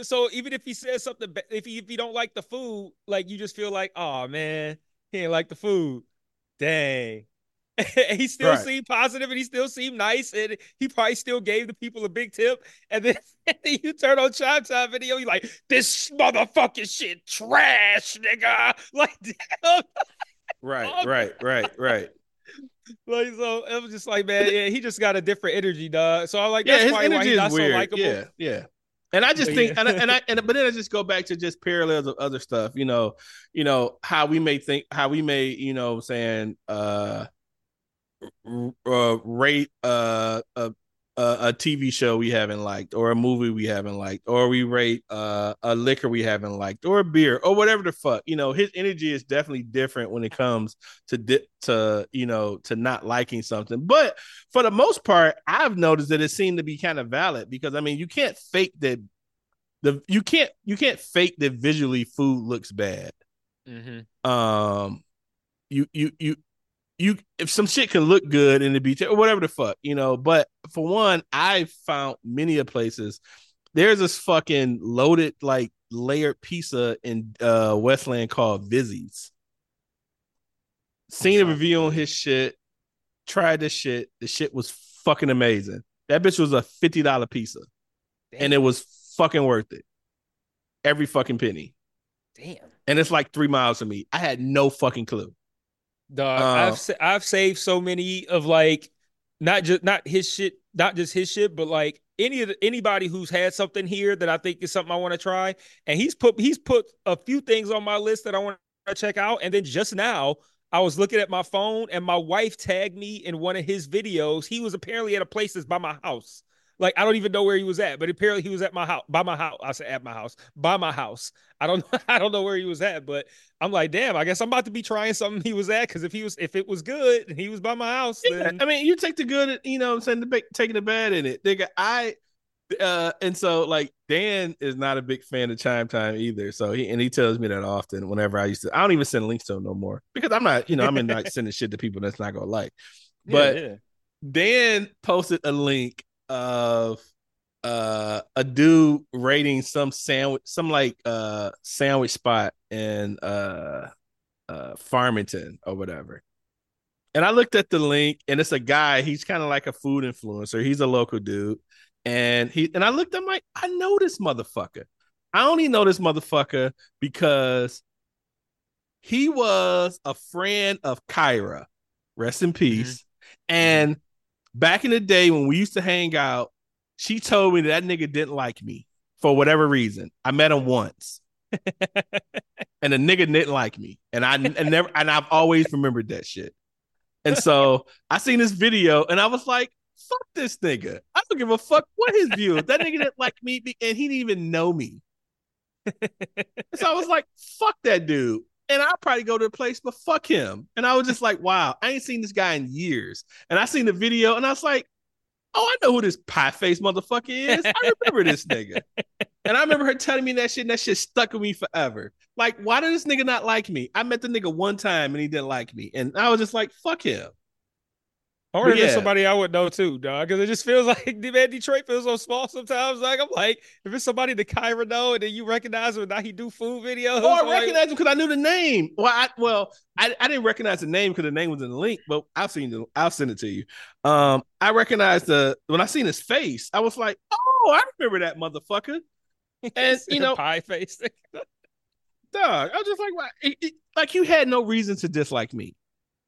so, even if he says something, if he if he don't like the food, like you just feel like, oh man, he ain't like the food. Dang. [laughs] He still Right. seemed positive and he still seemed nice and he probably still gave the people a big tip. [laughs] And then, and then you turn on Chimetime video, you're like, this motherfucking shit trash, nigga. [laughs] Like, damn. Right, right, right, right. Like, so it was just like, man, yeah, he just got a different energy, dog. So I'm like, Yeah, that's his probably why energy he's is not so weird. likable. yeah, yeah. And I just think, yeah. and, I, and I, and but then I just go back to just parallels of other stuff. You know, you know how we may think, how we may, you know, saying, uh, uh rate uh, a a a TV show we haven't liked, or a movie we haven't liked, or we rate uh, a liquor we haven't liked, or a beer, or whatever the fuck. You know, his energy is definitely different when it comes to di- to you know to not liking something. But for the most part, I've noticed that it seemed to be kind of valid because I mean, you can't fake that the you can't you can't fake that visually food looks bad. Mhm. Um, you you you you if some shit can look good in the beach or whatever the fuck, you know. But for one, I found many of places. There's this fucking loaded like layered pizza in uh Westland called Vizzy's. Seen a review on his shit, tried this shit. The shit was fucking amazing. That bitch was a fifty dollar pizza, and it was fucking worth it. Every fucking penny, damn. and it's like three miles from me. I had no fucking clue. Dog, Uh, I've I've saved so many of like not just not his shit, not just his shit, but like any of the, anybody who's had something here that I think is something I want to try. And he's put he's put a few things on my list that I want to check out. And then just now I was looking at my phone and my wife tagged me in one of his videos. He was apparently at a place that's by my house. Like I don't even know where he was at, but apparently he was at my house, by my house. I said at my house, by my house. I don't [laughs] I don't know where he was at, but I'm like, damn, I guess I'm about to be trying something he was at because if he was if it was good and he was by my house, Yeah, then I mean, you take the good, you know, I'm saying the big, taking the bad in it, nigga. I, uh, and so like Dan is not a big fan of Chimetime either. So he and he tells me that often. Whenever I used to, I don't even send links to him no more because I'm not, you know, I'm in like [laughs] sending shit to people that's not gonna like. Yeah, But yeah. Dan posted a link of uh a dude rating some sandwich some like uh sandwich spot in uh uh Farmington or whatever. And I looked at the link and it's a guy, he's kind of like a food influencer. He's a local dude. And he and I looked at like, I know this motherfucker. I only know this motherfucker because he was a friend of Kyra, rest in peace. And back in the day when we used to hang out, she told me that, that nigga didn't like me for whatever reason. I met him once. [laughs] and the nigga didn't like me. And I and never and I've always remembered that shit. And so I seen this video and I was like, fuck this nigga. I don't give a fuck what his view is. That nigga didn't like me and he didn't even know me. [laughs] so I was like, fuck that dude. And I'll probably go to the place, but fuck him. And I was just like, wow, I ain't seen this guy in years. And I seen the video and I was like, oh, I know who this pie face motherfucker is. I remember this nigga. And I remember her telling me that shit, and that shit stuck with me forever. Like, why did this nigga not like me? I met the nigga one time and he didn't like me. And I was just like, fuck him. But if there's yeah. somebody I would know too, dog. Because it just feels [laughs] like man, Detroit feels so small sometimes. Like I'm like, if it's somebody that Kyra know and then you recognize him and now he do food videos. Oh, I like, recognized him because I knew the name. Well, I well, I, I didn't recognize the name because the name was in the link, but I've seen the I'll send it to you. Um, I recognized the when I seen his face, I was like, oh, I remember that motherfucker. [laughs] And you know, pie face. [laughs] dog, I was just like, why? It, it- like you had no reason to dislike me.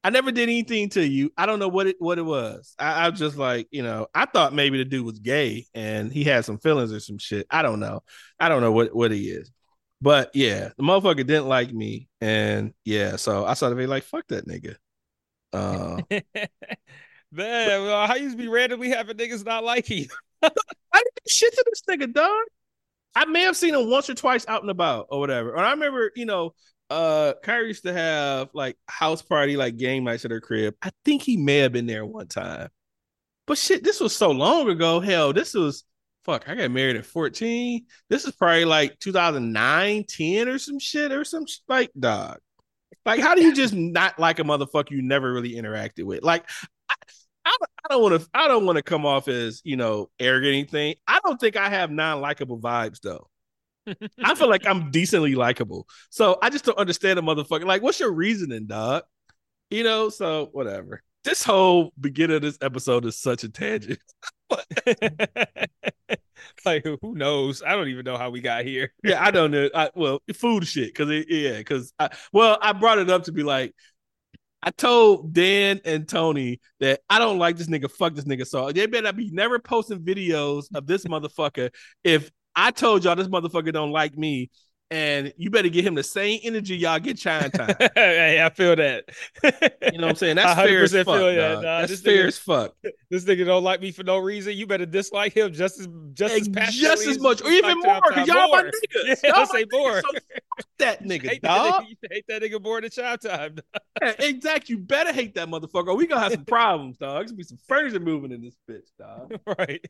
I never did anything to you. I don't know what it what it was. I, I was just like, you know, I thought maybe the dude was gay and he had some feelings or some shit. I don't know. I don't know what what he is. But yeah, the motherfucker didn't like me, and yeah, so I started being like, "Fuck that nigga." Uh, [laughs] Man, well, how you used to be randomly having niggas not like you? [laughs] I didn't do shit to this nigga, dog. I may have seen him once or twice out and about or whatever. And I remember, you know, uh Kyrie used to have like house party, like game nights at her crib. I think he may have been there one time. But shit, this was so long ago. Hell, this was fuck. I got married at 14. This is probably like 2009, 10 or some shit or some sh- like dog. Like, how do you just not like a motherfucker you never really interacted with? Like, I, I, I don't want to. I don't want to come off as you know arrogant anything. I don't think I have non-likable vibes though. I feel like I'm decently likable, so I just don't understand a motherfucker. Like, what's your reasoning, dog? You know, so whatever. This whole beginning of this episode is such a tangent. [laughs] like who knows? I don't even know how we got here. [laughs] yeah, I don't know. I, well, food shit, because it, yeah, because I, well, I brought it up to be like, I told Dan and Tony that I don't like this nigga. Fuck this nigga. So they better be never posting videos of this motherfucker. If I told y'all this motherfucker don't like me, and you better get him the same energy y'all get Chimetime. [laughs] hey, I feel that. You know what I'm saying? That's I fair as fuck. feel that, dog. That's fair nigga- as fuck. [laughs] this nigga don't like me for no reason. You better dislike him just as just as And passionately just as much, or even more, because y'all my More. niggas. Yeah, y'all say more. so that [laughs] nigga, hate that dog. nigga, you hate that nigga more than Chimetime. Yeah, exactly. You better hate that motherfucker. Or we gonna have some problems, dog. There's gonna be some furniture moving in this bitch, dog. right.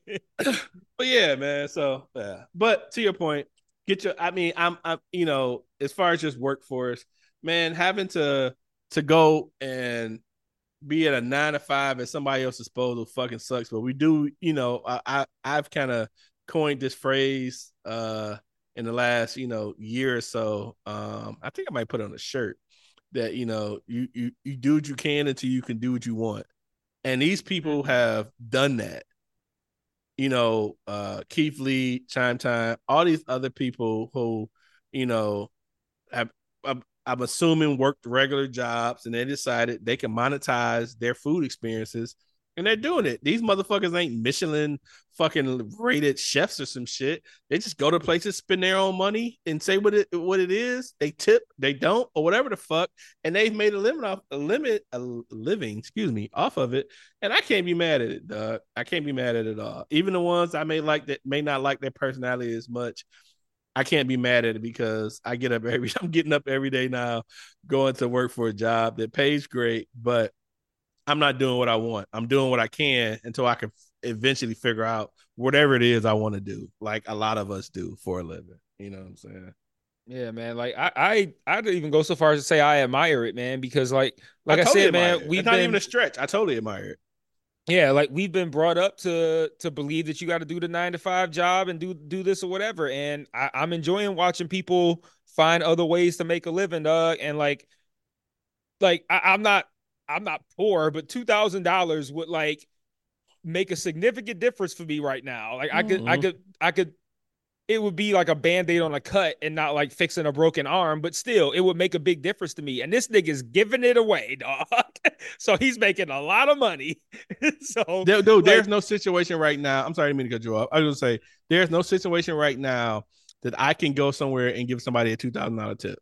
But yeah, man. So yeah. But to your point, get your. I mean, I'm. I'm. You know, as far as just workforce, man, having to to go and be at a nine to five at somebody else's disposal fucking sucks. But we do. You know, I, I I've kind of coined this phrase uh in the last you know year or so. Um, I think I might put on a shirt that you know you you you do what you can until you can do what you want, and these people have done that you know, uh, Keith Lee, Chimetime, all these other people who, you know, have, I'm, I'm assuming worked regular jobs and they decided they can monetize their food experiences and they're doing it. These motherfuckers ain't Michelin fucking rated chefs or some shit. They just go to places, spend their own money, and say what it what it is. They tip, they don't, or whatever the fuck, and they've made a limit off a limit a living, excuse me, off of it. And I can't be mad at it, dog. I can't be mad at it all. Even the ones I may like that may not like their personality as much. I can't be mad at it because I get up [laughs] every I'm getting up every day now, going to work for a job that pays great, but I'm not doing what I want. I'm doing what I can until I can eventually figure out whatever it is I want to do, like a lot of us do for a living. You know what I'm saying? Yeah, man. Like I, I, I'd even go so far as to say I admire it, man, because like, like I, totally said, man, it. we've it's not been, even a stretch. I totally admire it. yeah, like we've been brought up to to believe that you got to do the nine to five job and do do this or whatever, and I, I'm enjoying watching people find other ways to make a living, dog, and like, like I, I'm not, I'm not poor, but two thousand dollars would like make a significant difference for me right now. Like I could, I Mhm. could, I could it would be like a band-aid on a cut and not like fixing a broken arm, but still it would make a big difference to me. And this nigga's giving it away, [laughs] dog. so he's making a lot of money. [laughs] so dude, dude there's no situation right now. I'm sorry, I didn't mean to cut you off. I was gonna say there's no situation right now that I can go somewhere and give somebody a two thousand dollar tip.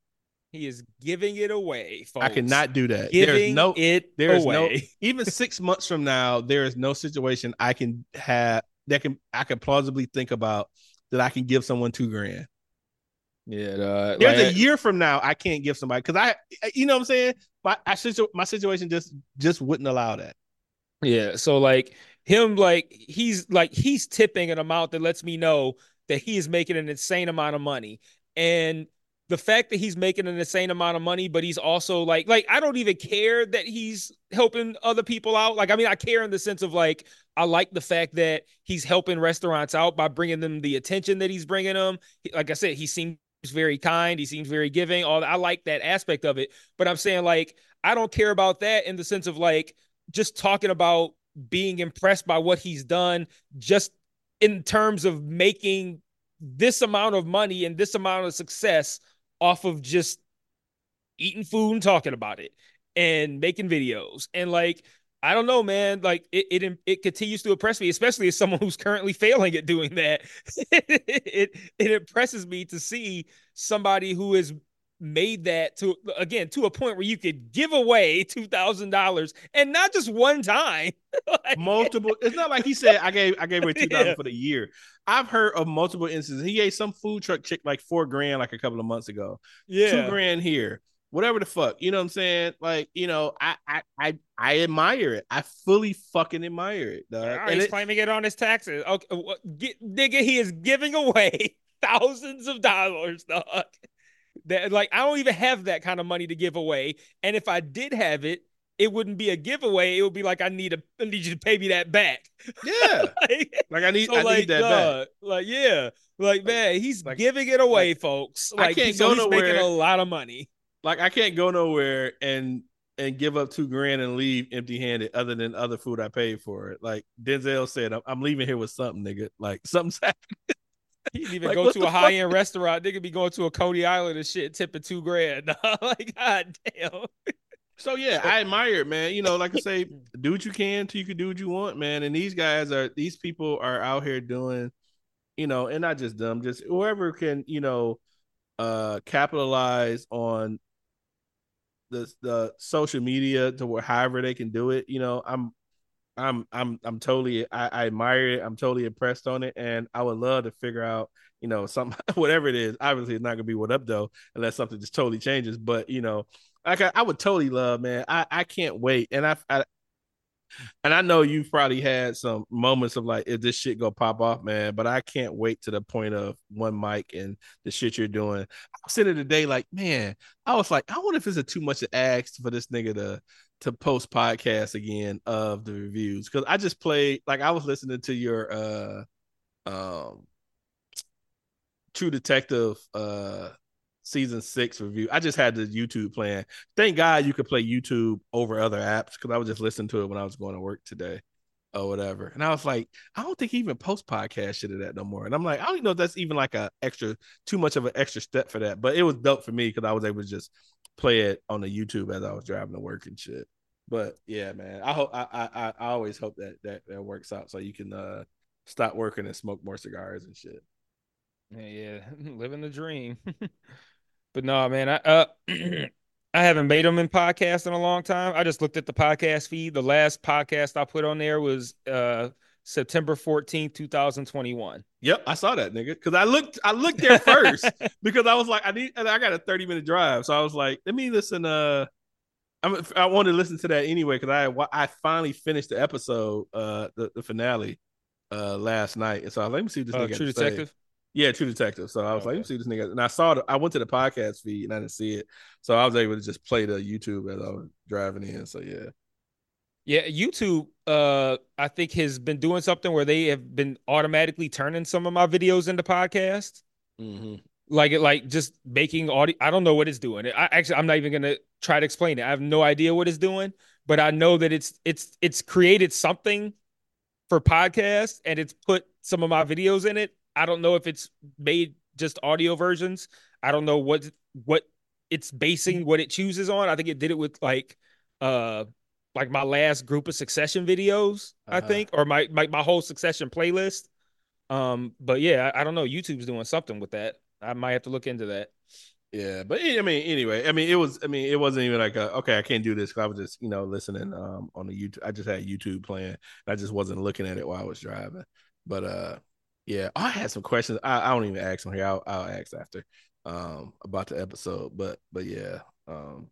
He is giving it away, folks. I cannot do that. Giving there's no it there's away. no [laughs] even six months from now, there is no situation I can have that can I can plausibly think about that I can give someone two grand. Yeah, uh, There's like, a year from now I can't give somebody because I, you know what I'm saying. My I, my situation just just wouldn't allow that. Yeah, so like him, like he's like he's tipping an amount that lets me know that he is making an insane amount of money, and the fact that he's making an insane amount of money, but he's also like, like I don't even care that he's helping other people out. Like, I mean, I care in the sense of like, I like the fact that he's helping restaurants out by bringing them the attention that he's bringing them. Like I said, he seems very kind. He seems very giving. All I like that aspect of it. But I'm saying like, I don't care about that in the sense of like just talking about being impressed by what he's done, just in terms of making this amount of money and this amount of success off of just eating food and talking about it and making videos and like I don't know, man. Like it, it, it continues to impress me, especially as someone [laughs] who's currently failing at doing that. [laughs] it, it impresses me to see somebody who has made that to again to a point where you could give away two thousand dollars and not just one time, [laughs] like, multiple. It's not like he said I gave I gave away two thousand yeah. for the year. I've heard of multiple instances. He gave some food truck chick like four grand like a couple of months ago. Yeah, two grand here whatever the fuck. You know what I'm saying? Like, you know, I I I, I admire it. I fully fucking admire it. Dog. And he's it, claiming it on his taxes. Okay, get, nigga, he is giving away [laughs] thousands of dollars, dog. That like I don't even have that kind of money to give away. And if I did have it, it wouldn't be a giveaway. It would be like I need a I need you to pay me that back. [laughs] Yeah, like, like, I need so I like, need that uh, back. Like yeah, like man, he's like, giving it away, like, folks. Like I can't so go he's nowhere. making a lot of money like I can't go nowhere and and give up two grand and leave empty handed other than other food I paid for it. Like Denzel said, I'm, I'm leaving here with something, nigga. Like something's [laughs] happening. [laughs] He didn't even like, go to a high end restaurant. Nigga be going to a Coney Island and shit, tipping two grand. [laughs] like, god damn. So yeah, I admire it, man. You know, like I say, do what you can till you can do what you want, man. And these guys are these people are out here doing, you know, and not just them, just whoever can, you know, uh capitalize on the the social media to where however they can do it. You know, I'm I'm I'm I'm totally I, I, admire it. I'm totally impressed on it, and I would love to figure out you know some [laughs] whatever it is. Obviously, it's not gonna be what up though, unless something just totally changes. But you know, like I, I would totally love, man. I I can't wait, and I, I and I know you've probably had some moments of like, if this shit go pop off, man. But I can't wait to the point of one mic and the shit you're doing. I was sitting today, like, man, I was like, I wonder if it's a too much to ask for this nigga to to post podcast again of the reviews because I just played like I was listening to your uh um True Detective uh season six review. I just had the YouTube playing. Thank God you could play YouTube over other apps because I was just listening to it when I was going to work today or whatever. And I was like, I don't think he even post podcast shit of that no more. And I'm like, I don't even know if that's even like a extra too much of an extra step for that. But it was dope for me because I was able to just play it on the YouTube as I was driving to work and shit. But yeah, man, I hope I I, I always hope that that that works out so you can uh stop working and smoke more cigars and shit. Yeah, yeah, [laughs] living the dream. [laughs] But no, man, I uh [clears throat] I haven't made them in podcast in a long time. I just looked at the podcast feed. The last podcast I put on there was uh September 14th, 2021. Yep, I saw that nigga. Cause I looked I looked there first [laughs] because I was like, I need I got a 30 minute drive. So I was like, let me listen uh I'm, I wanted to listen to that anyway because I I finally finished the episode, uh, the, the finale, uh, last night. And so let me see this. Uh, True Detective. Yeah, True Detective. So I was okay. like, you see this nigga. And I saw it. I went to the podcast feed and I didn't see it. So I was able to just play the YouTube as I was driving in. So yeah. Yeah, YouTube, uh, I think has been doing something where they have been automatically turning some of my videos into podcasts. Mm-hmm. Like it, like just making audio. I don't know what it's doing. I actually, I'm not even gonna try to explain it. I have no idea what it's doing, but I know that it's it's it's created something for podcasts and it's put some of my videos in it I don't know if it's made just audio versions. I don't know what what it's basing what it chooses on. I think it did it with like uh like my last group of succession videos, uh-huh. I think, or my, my my whole succession playlist. Um, but yeah, I, I don't know. YouTube's doing something with that. I might have to look into that. Yeah, but I mean, anyway, I mean, it was, I mean, it wasn't even like, a, okay, I can't do this because I was just, you know, listening um on the YouTube. I just had YouTube playing. I just wasn't looking at it while I was driving. But uh, yeah, I had some questions. I, I don't even ask them here. I'll, I'll ask after um about the episode. But but yeah, um,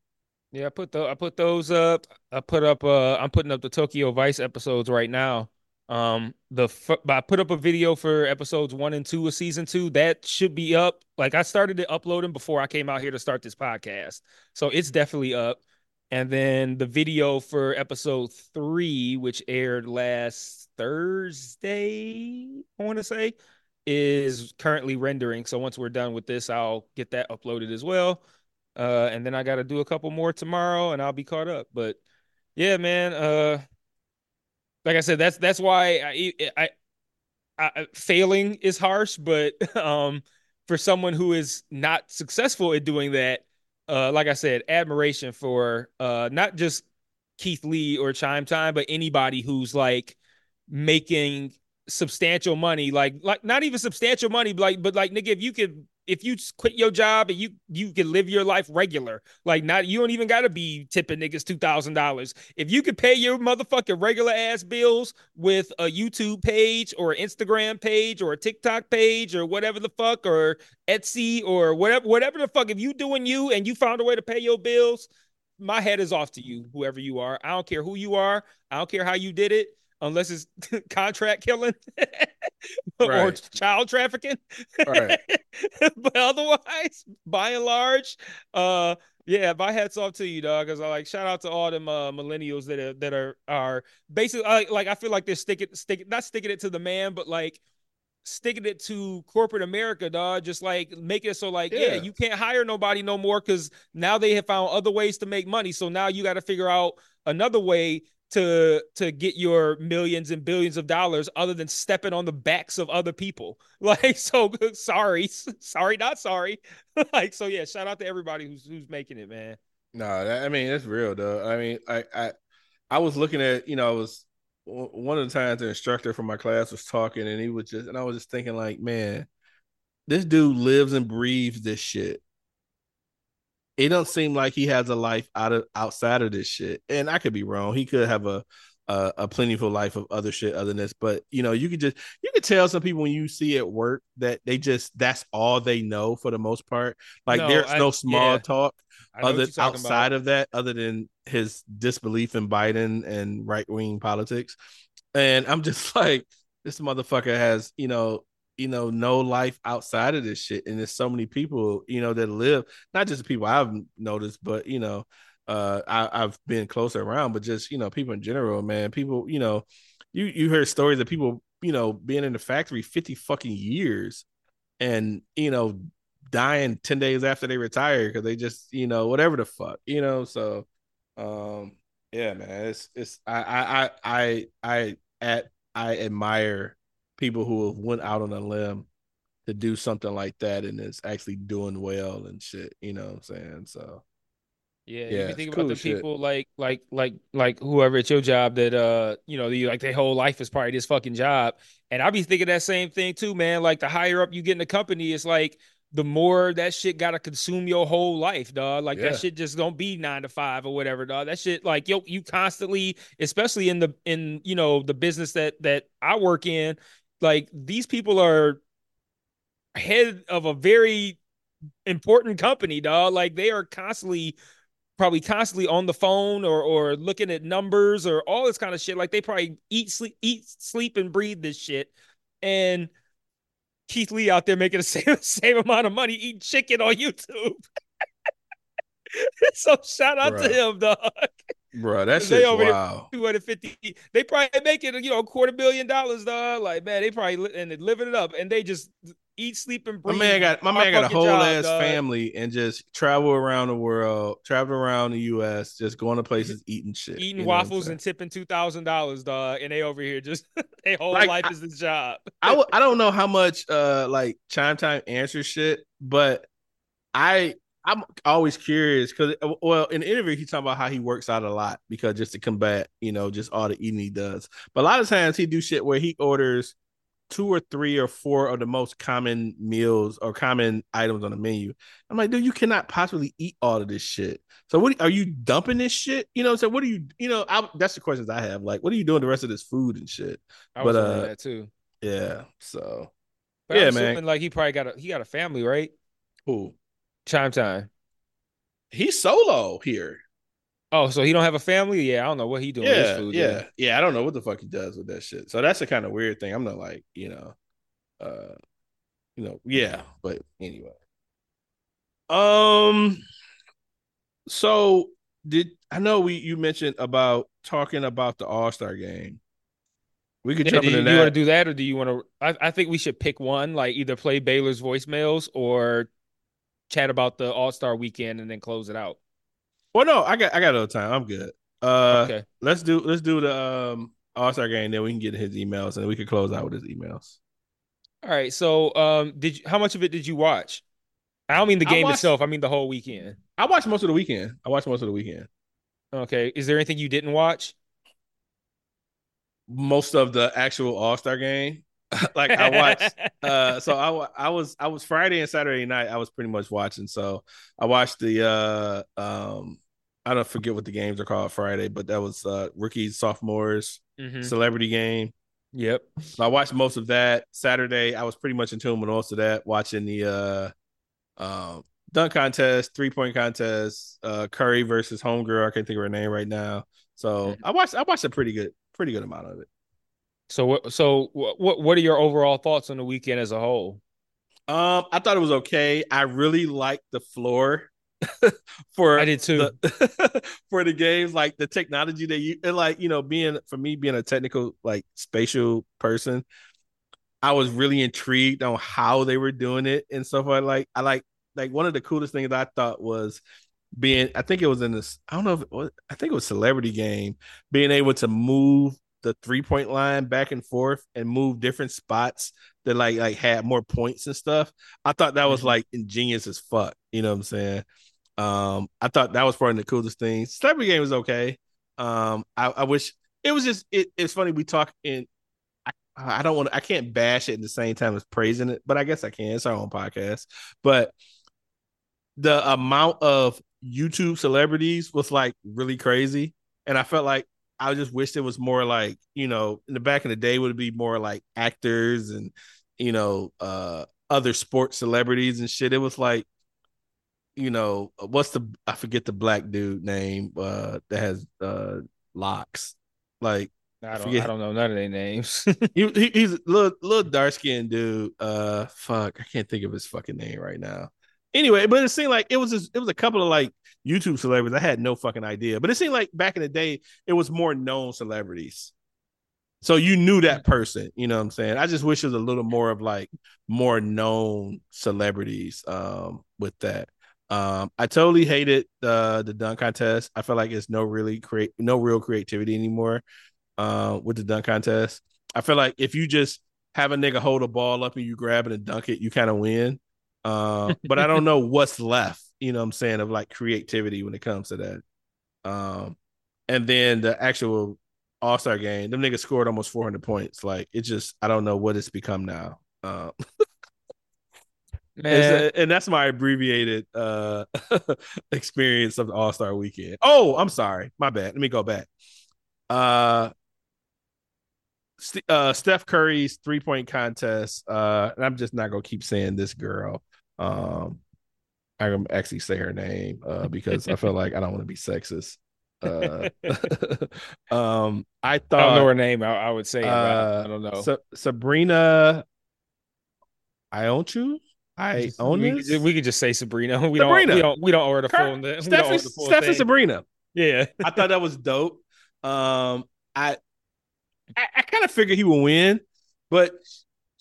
yeah, I put the I put those up. I put up uh I'm putting up the Tokyo Vice episodes right now. Um, the I put up a video for episodes one and two of season two. That should be up. Like I started it uploading before I came out here to start this podcast, so it's definitely up. And then the video for episode three, which aired last Thursday, I want to say, is currently rendering. So once we're done with this, I'll get that uploaded as well. Uh, and then I got to do a couple more tomorrow, and I'll be caught up. But yeah, man. Uh, like I said, that's that's why I, I, I failing is harsh, but [laughs] um, for someone who is not successful at doing that, uh, like I said, admiration for uh, not just Keith Lee or Chimetime, but anybody who's like making substantial money, like like not even substantial money, but like but like nigga, if you could if you quit your job and you you can live your life regular, like not you don't even gotta be tipping niggas two thousand dollars. If you could pay your motherfucking regular ass bills with a YouTube page or Instagram page or a TikTok page or whatever the fuck or Etsy or whatever whatever the fuck, if you doing you and you found a way to pay your bills, my head is off to you, whoever you are. I don't care who you are. I don't care how you did it unless it's [laughs] contract killing [laughs] right. or child trafficking. Right. [laughs] but otherwise, by and large, uh, yeah, my hats off to you, dog. Because I like shout out to all them uh, millennials that are that are are basically like, like I feel like they're sticking sticking not sticking it to the man, but like sticking it to corporate America, dog. Just like make it so like, yeah, yeah you can't hire nobody no more because now they have found other ways to make money. So now you got to figure out another way to to get your millions and billions of dollars other than stepping on the backs of other people. [laughs] Like so [laughs] sorry [laughs] sorry not sorry. Like so yeah shout out to everybody who's who's making it man. No i mean it's real though. I mean i i i was looking at you know i was one of the times the instructor from my class was talking and he was just and i was just thinking like man this dude lives and breathes this shit it don't seem like he has a life out of outside of this shit. And I could be wrong. He could have a a, a plentiful life of other shit other than this. But you know, you could just you could tell some people when you see at work that they just that's all they know for the most part. Like no, there's I, no small yeah. talk other outside about. of that, other than his disbelief in Biden and right wing politics. And I'm just [laughs] like, this motherfucker has, you know, you know, no life outside of this shit. And there's so many people, you know, that live, not just the people I've noticed, but you know, uh, I, have been closer around, but just you know, people in general, man. People, you know, you you hear stories of people, you know, being in the factory 50 fucking years and you know, dying 10 days after they retire because they just, you know, whatever the fuck, you know. So um yeah, man, it's it's I I I I I at I admire people who have went out on a limb to do something like that and it's actually doing well and shit. You know what I'm saying? So yeah, yeah you think about the shit. people like like like like whoever at your job that uh you know you like their whole life is probably this fucking job. And I be thinking that same thing too, man. Like the higher up you get in the company, it's like the more that shit gotta consume your whole life, dog. Like yeah. that shit just don't be nine to five or whatever, dog. That shit, like yo, you constantly, especially in the in you know the business that that I work in, like these people are head of a very important company, dog. Like they are constantly probably constantly on the phone or or looking at numbers or all this kind of shit. Like they probably eat sleep eat sleep and breathe this shit. And Keith Lee out there making the [laughs] same same amount of money eating chicken on YouTube. [laughs] so shout out Bruh. to him, dog. Bro, that shit's wow. 250. They probably make it, you know, a quarter billion dollars, dog. Like, man, they probably and living it up, and they just eat, sleep, and breathe. My man got my man got a whole job, ass dog. family and just travel around the world, travel around the U.S., just going to places, eating shit, eating waffles and tipping two thousand dollars, dog, and they over here just [laughs] their whole Like, life I- is this job. I w- I don't know how much uh like Chimetime answer shit, but I I'm always curious because well in the interview he talking about how he works out a lot because just to combat you know just all the eating he does. But a lot of times he do shit where he orders two or three or four of the most common meals or common items on the menu. I'm like, dude, you cannot possibly eat all of this shit. So what are you dumping this shit? You know, so what are you? You know, I, that's the questions I have. Like, what are you doing the rest of this food and shit? I was but, uh, that too. Yeah. So But yeah, man. Like he probably got a he got a family, right? who? Chimetime. He's solo here. Oh, so he don't have a family? Yeah, I don't know what he doing with his Yeah, food. yeah, yeah. I don't know what the fuck he does with that shit. So that's the kind of weird thing. I'm not like, you know, uh, you know, yeah. But anyway, um, so did I know we you mentioned about talking about the All Star game? We could Yeah, jump do you, into you want to that. do that, or do you want to? I, I think we should pick one, like either play Baylor's voicemails or chat about the All Star weekend and then close it out. well, no, I got I got a little time. I'm good. Uh, okay. let's do let's do the um All Star game. Then we can get his emails and we can close out with his emails. All right. So, um, did you, how much of it did you watch? I don't mean the I game watched- itself. I mean the whole weekend. I watched most of the weekend. I watched most of the weekend. Okay. Is there anything you didn't watch? most of the actual All Star game. [laughs] like I watched. [laughs] Uh, so I I was I was Friday and Saturday night. I was pretty much watching. So I watched the uh um I don't forget what the games are called Friday, but that was uh rookies sophomores Mhm. celebrity game. Yep. So I watched most of that. Saturday I was pretty much in tune with most of that. Watching the uh um dunk contest, three point contest, uh Curry versus homegirl. I can't think of her name right now. So I watched I watched a pretty good pretty good amount of it. So what? So what? What are your overall thoughts on the weekend as a whole? Um, I thought it was okay. I really liked the floor [laughs] for I did too. the, [laughs] for the games, like the technology that you and like you know being for me being a technical like spatial person, I was really intrigued on how they were doing it and stuff like like I like like one of the coolest things I thought was being I think it was in this I don't know if it was I think it was celebrity game being able to move the three point line back and forth and move different spots that like like had more points and stuff. I thought that was Mhm. like ingenious as fuck. You know what I'm saying? Um, I thought that was probably the coolest thing. Celebrity game was okay. Um, I, I wish it was just it, it's funny we talk in I, I don't want to I can't bash it at the same time as praising it, but I guess I can. It's our own podcast. But the amount of YouTube celebrities was like really crazy. And I felt like I just wish it was more like, you know, in the back in the day would be more like actors and, you know, uh other sports celebrities and shit. It was like, you know, what's the I forget the black dude name uh that has uh locks. Like I don't. forget- I don't know none of their names. [laughs] he, he he's a little little [laughs] dark skinned dude. Uh, fuck, I can't think of his fucking name right now. Anyway, but it seemed like it was just, it was a couple of like YouTube celebrities. I had no fucking idea, but it seemed like back in the day it was more known celebrities. So you knew that person, you know what I'm saying? I just wish it was a little more of like more known celebrities um with that. Um I totally hated the the dunk contest. I feel like it's no really create no real creativity anymore uh, with the dunk contest. I feel like if you just have a nigga hold a ball up and you grab it and dunk it, you kind of win. Uh, but I don't know what's left, you know what I'm saying, of like creativity when it comes to that. Um, and then the actual All Star game, them niggas scored almost 400 points. Like it just, I don't know what it's become now. Uh, Man, and that's my abbreviated uh [laughs] experience of the All Star weekend. Oh, I'm sorry, my bad. Let me go back. Uh, uh, Steph Curry's three point contest. Uh, and I'm just not gonna keep saying this girl. Um, I'm gonna actually say her name uh because I feel like I don't want to be sexist. Uh, [laughs] um, I I thought don't know her name. I, I would say. uh, I don't know. Sa- Sabrina Ionescu. I Just- own we, this. could ju- we could just say Sabrina. [laughs] We Sabrina. don't. We don't. We don't order the Cur- full. We don't Steph, and, the full Steph and. Sabrina. Yeah. I thought that was dope. Um, I I, I kind of figured he would win, but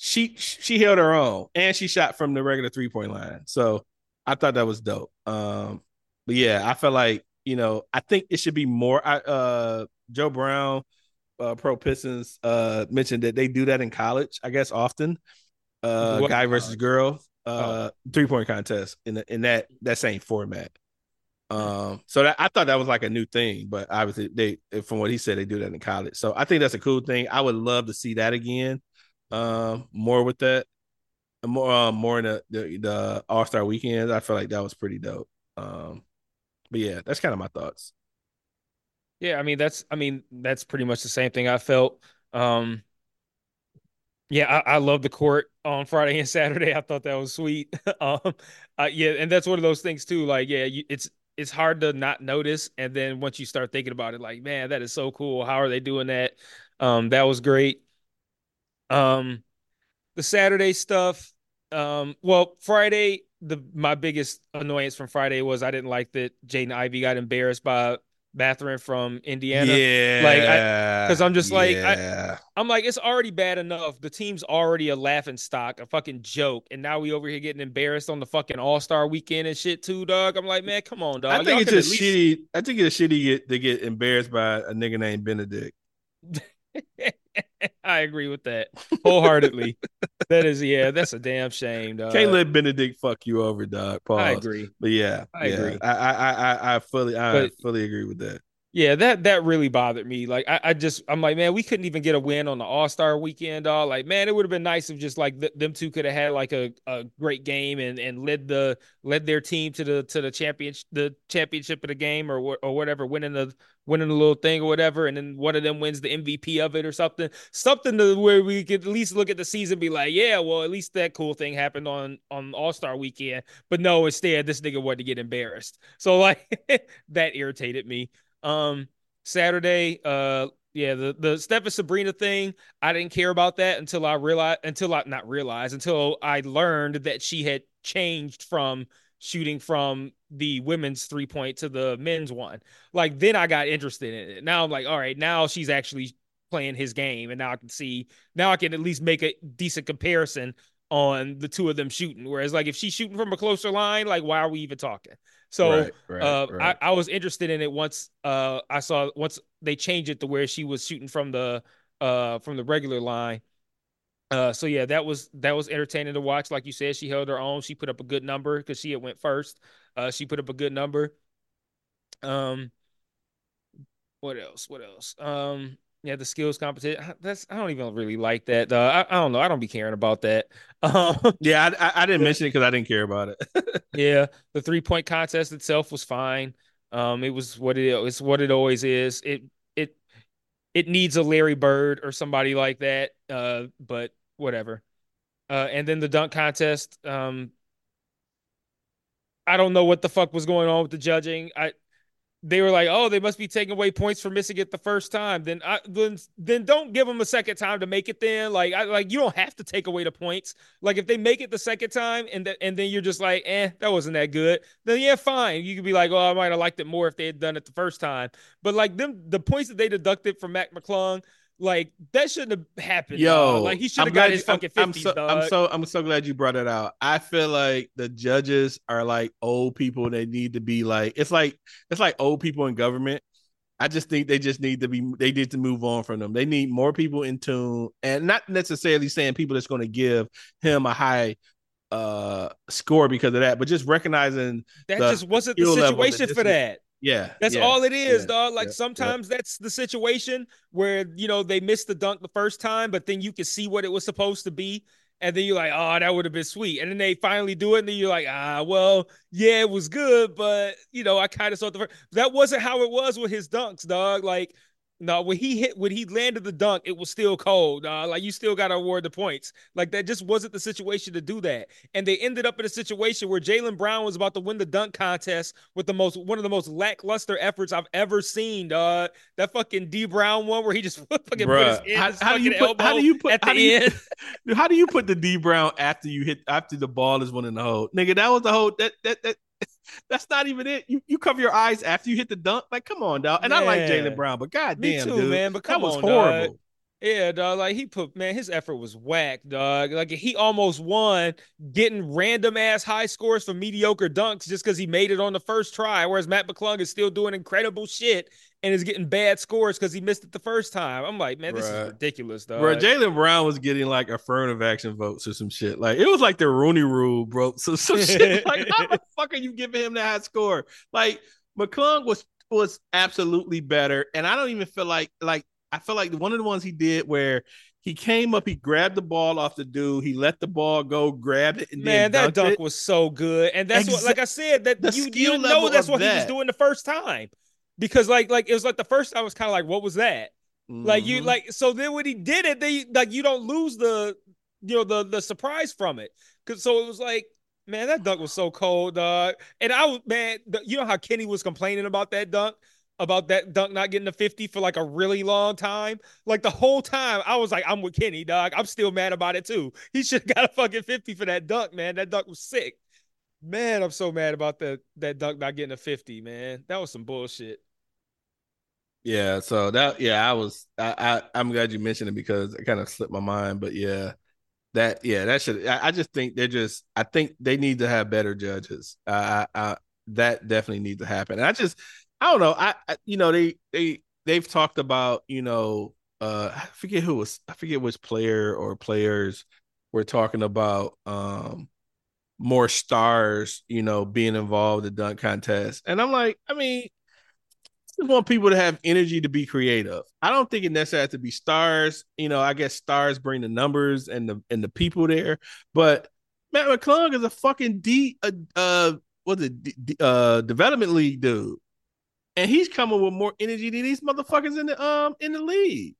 she she held her own and she shot from the regular three point line. So I thought that was dope. Um, but yeah, I felt like you know I think it should be more. I uh Joe Brown, uh, Pro Pistons, uh mentioned that they do that in college. I guess often, uh, What guy versus girl, uh, three point contest in the, in that that same format. Um, so that I thought that was like a new thing, but obviously they, from what he said, they do that in college. So I think that's a cool thing. I would love to see that again. Um, more with that, more, um, more in the the, the All Star weekends. I feel like that was pretty dope. Um, but yeah, that's kind of my thoughts. Yeah, I mean that's I mean that's pretty much the same thing I felt. Um yeah, I, I love the court on Friday and [laughs] Saturday. I thought that was sweet. [laughs] um uh, yeah, and that's one of those things too. Like, yeah, you, it's it's hard to not notice, and then once you start thinking about it, like, man, that is so cool. How are they doing that? Um, that was great. Um, the Saturday stuff. Um, well, Friday, the my biggest annoyance from Friday was I didn't like that Jaden Ivey got embarrassed by Mathurin from Indiana. Yeah, Like, I- 'cause I'm just like, I- yeah. I'm like, it's already bad enough. The team's already a laughing stock, a fucking joke, and now we over here getting embarrassed on the fucking All Star weekend and shit too, dog. I'm like, man, come on, dog. I Y'all think it's could at just least- shitty. I think it's shitty get, to get embarrassed by a nigga named Bennedict. [laughs] [laughs] I agree with that wholeheartedly. that is, yeah, that's a damn shame, dog. Can't let Bennedict fuck you over, dog. Pause. I agree. But yeah, I yeah. agree. I, I, I, I fully, I But- fully agree with that. Yeah, that that really bothered me. Like I, I just I'm like, man, we couldn't even get a win on the All Star weekend, All Like, man, it would have been nice if just like th- them two could have had like a, a great game and and led the led their team to the to the championship the championship of the game or or whatever, winning the winning the little thing or whatever, and then one of them wins the MVP of it or something, something to where we could at least look at the season, be like, yeah, well, at least that cool thing happened on on All Star weekend. But no, instead, this nigga wanted to get embarrassed. So like [laughs] that irritated me. Um, Saturday, uh, yeah, the the Steph Sabrina thing, I didn't care about that until I realized, until I not realized, until I learned that she had changed from shooting from the women's three point to the men's one. Like then I got interested in it. Now I'm like, all right, now she's actually playing his game, and now I can see, now I can at least make a decent comparison on the two of them shooting. Whereas like if she's shooting from a closer line, like why are we even talking? So right, right, uh, right. I, I was interested in it once uh, I saw once they changed it to where she was shooting from the uh, from the regular line. Uh, so yeah, that was that was entertaining to watch. Like you said, she held her own. She put up a good number because she had went first. Uh, she put up a good number. Um, what else? What else? Um, yeah, the skills competition. That's I don't even really like that. Uh, I, I don't know. I don't be caring about that. [laughs] Um, yeah, I, I, I didn't mention it because I didn't care about it. [laughs] yeah, the three point contest itself was fine. Um, it was what it's what it always is. It it it needs a Larry Bird or somebody like that. Uh, but whatever. Uh, and then the dunk contest. Um, I don't know what the fuck was going on with the judging. I they were like, oh, they must be taking away points for missing it the first time. Then I then then don't give them a second time to make it. Then like I like you don't have to take away the points. Like if they make it the second time and that and then you're just like, eh, that wasn't that good. Then yeah, fine. You could be like, oh, I might have liked it more if they had done it the first time. But like them, the points that they deducted from Mac McClung, like that shouldn't have happened. Yo, dog. like he should have got his you- I'm- fucking I'm so, dog. I'm so I'm so glad you brought it out. I feel like the judges are like old people. They need to be like it's like it's like old people in government. I just think they just need to be they need to move on from them. They need more people in tune, and not necessarily saying people that's going to give him a high uh score because of that, but just recognizing that just wasn't the situation for that. Yeah, That's yeah, all it is, yeah, dog. Like yeah, sometimes that's the situation where you know they missed the dunk the first time, but then you can see what it was supposed to be, and then you're like, oh, that would have been sweet. And then they finally do it, and then you're like, ah, well, yeah, it was good, but you know, I kind of saw the first. That wasn't how it was with his dunks, dog. Like. No, when he hit, when he landed the dunk, it was still cold. dog. like you still got to award the points. Like that just wasn't the situation to do that. And they ended up in a situation where Jaylen Brown was about to win the dunk contest with the most one of the most lackluster efforts I've ever seen. Uh, that fucking Dee Brown one where he just [laughs] fucking put his, Bruh, in how- his how do you put- how do you put- at how the do you- end. Dude, [laughs] how do you put the Dee Brown after you hit after the ball is one in the hole? Nigga, that was the whole that that that that's not even it. You you cover your eyes after you hit the dunk. Like, come on, dog. And I like Man. Jaylen Brown, but god Me goddamn, too, dude, man. But that was on, horrible. dog. Yeah, dog. Like he put man, his effort was whack, dog. Like he almost won getting random ass high scores for mediocre dunks just because he made it on the first try. Whereas Mac McClung is still doing incredible shit and is getting bad scores because he missed it the first time. I'm like, man, this Bruh. is ridiculous, dog. Bro, Jaylen Brown was getting like affirmative action votes or some shit. Like it was like the Rooney Rule, bro. [laughs] So some shit [laughs] like how the fuck are you giving him that high score? Like McClung was was absolutely better, and I don't even feel like like I feel like one of the ones he did where he came up, he grabbed the ball off the dude, he let the ball go, grabbed it, and Man, then that dunk it. was so good, and that's what, like I said, that the you, you know that's what he was doing the first time, because like like it was like the first time was kind of like what was that? Like you Mhm. like so then when he did it, they like you don't lose the you know the the surprise from it, because so it was like man that dunk was so cold, dog, and I was man, you know how Kenny was complaining about that dunk. About that dunk not getting a 50 for like a really long time. Like the whole time, I was like, I'm with Kenny, dog. I'm still mad about it too. [laughs] He should have got a fucking 50 for that dunk, man. That dunk was sick. Man, I'm so mad about that that dunk not getting a 50, man. That was some bullshit. Yeah, so that yeah, I was I, I I'm glad you mentioned it because it kind of slipped my mind, but yeah, that yeah, that should I, I just think they're just I think they need to have better judges. I, I, I that definitely needs to happen. And I just I don't know. I, I you know they they they've talked about you know uh I forget who was I forget which player or players were talking about um more stars you know being involved in the dunk contest, and I'm like I mean I want people to have energy to be creative. I don't think it necessarily has to be stars. You know, I guess stars bring the numbers and the and the people there. But Mac McClung is a fucking D uh, uh what's it D- uh development league dude. And he's coming with more energy than these motherfuckers in the um in the league.